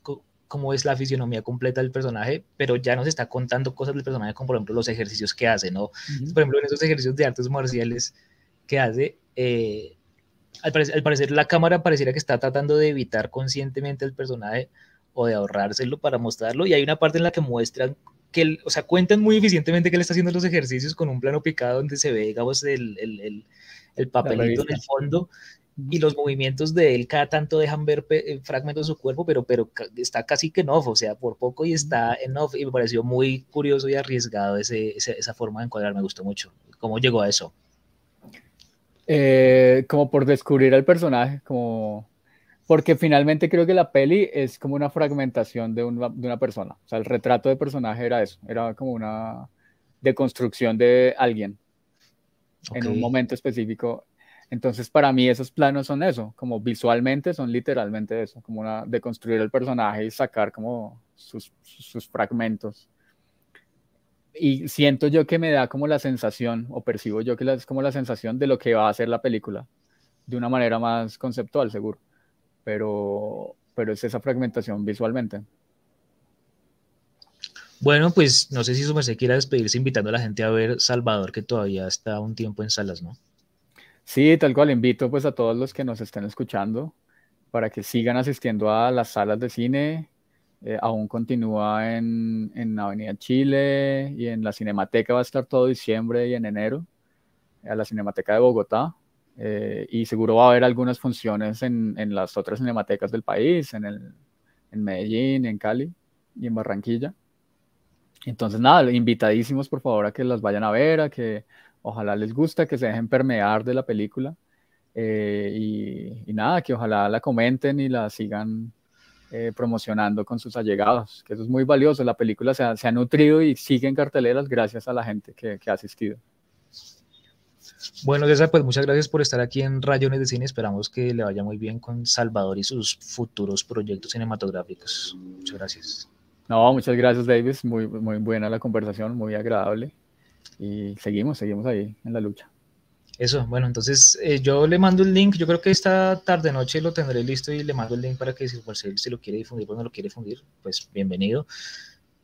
cómo es la fisionomía completa del personaje, pero ya nos está contando cosas del personaje, como por ejemplo los ejercicios que hace, ¿no? Por ejemplo, en esos ejercicios de artes marciales que hace, eh, al, parecer, la cámara pareciera que está tratando de evitar conscientemente al personaje o de ahorrárselo para mostrarlo, y hay una parte en la que muestran que, o sea, cuentan muy eficientemente que él está haciendo los ejercicios con un plano picado donde se ve, digamos, el, el, el papelito en el fondo y los movimientos de él cada tanto dejan ver eh, fragmentos de su cuerpo, pero, pero está casi que en off, o sea, por poco y está en off, y me pareció muy curioso y arriesgado ese, esa forma de encuadrar, me gustó mucho. ¿Cómo llegó a eso? Eh, como por descubrir al personaje, como... Porque finalmente creo que la peli es como una fragmentación de una, de una persona. O sea, el retrato de personaje era eso, era como una deconstrucción de alguien en un momento específico entonces, para mí esos planos son eso, como visualmente son literalmente eso, como una, de construir el personaje y sacar como sus, sus fragmentos. Y siento yo que me da como la sensación, o percibo yo que es como la sensación de lo que va a ser la película, de una manera más conceptual, seguro. Pero, pero es esa fragmentación visualmente. Bueno, pues no sé si su se quiera despedirse invitando a la gente a ver Salvador, que todavía está un tiempo en salas, ¿no? Sí, tal cual invito pues a todos los que nos estén escuchando para que sigan asistiendo a las salas de cine. Eh, aún continúa en, en, Avenida Chile y en la Cinemateca va a estar todo diciembre y en enero, a la Cinemateca de Bogotá. Eh, y seguro va a haber algunas funciones en, en las otras cinematecas del país, en, el, en Medellín, en Cali y en Barranquilla. Entonces, nada, invitadísimos por favor a que las vayan a ver, a que ojalá les guste, que se dejen permear de la película eh, y, nada, que ojalá la comenten y la sigan eh, promocionando con sus allegados, que eso es muy valioso. La película se ha, nutrido y sigue en carteleras gracias a la gente que, ha asistido. Bueno, César, pues muchas gracias por estar aquí en Rayones de Cine. Esperamos que le vaya muy bien con Salvador y sus futuros proyectos cinematográficos. Muchas gracias. No, muchas gracias, Davis. Muy, muy buena la conversación, muy agradable y seguimos, seguimos ahí en la lucha. Eso, bueno, entonces eh, yo le mando el link, yo creo que esta tarde noche lo tendré listo y le mando el link para que si se lo quiere difundir, pues no lo quiere difundir, pues bienvenido.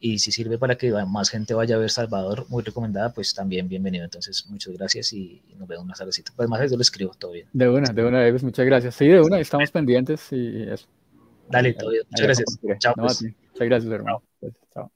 y si sirve para que más gente vaya a ver Salvador, muy recomendada, pues también bienvenido. Entonces, muchas gracias y nos vemos más tardecito. Pues más yo lo escribo, todo bien. De una, de una, Davis, muchas gracias. Sí, de una, estamos pendientes y eso. Dale, todo bien. Muchas gracias. Chao. Pues. muchas gracias, hermano. Chao.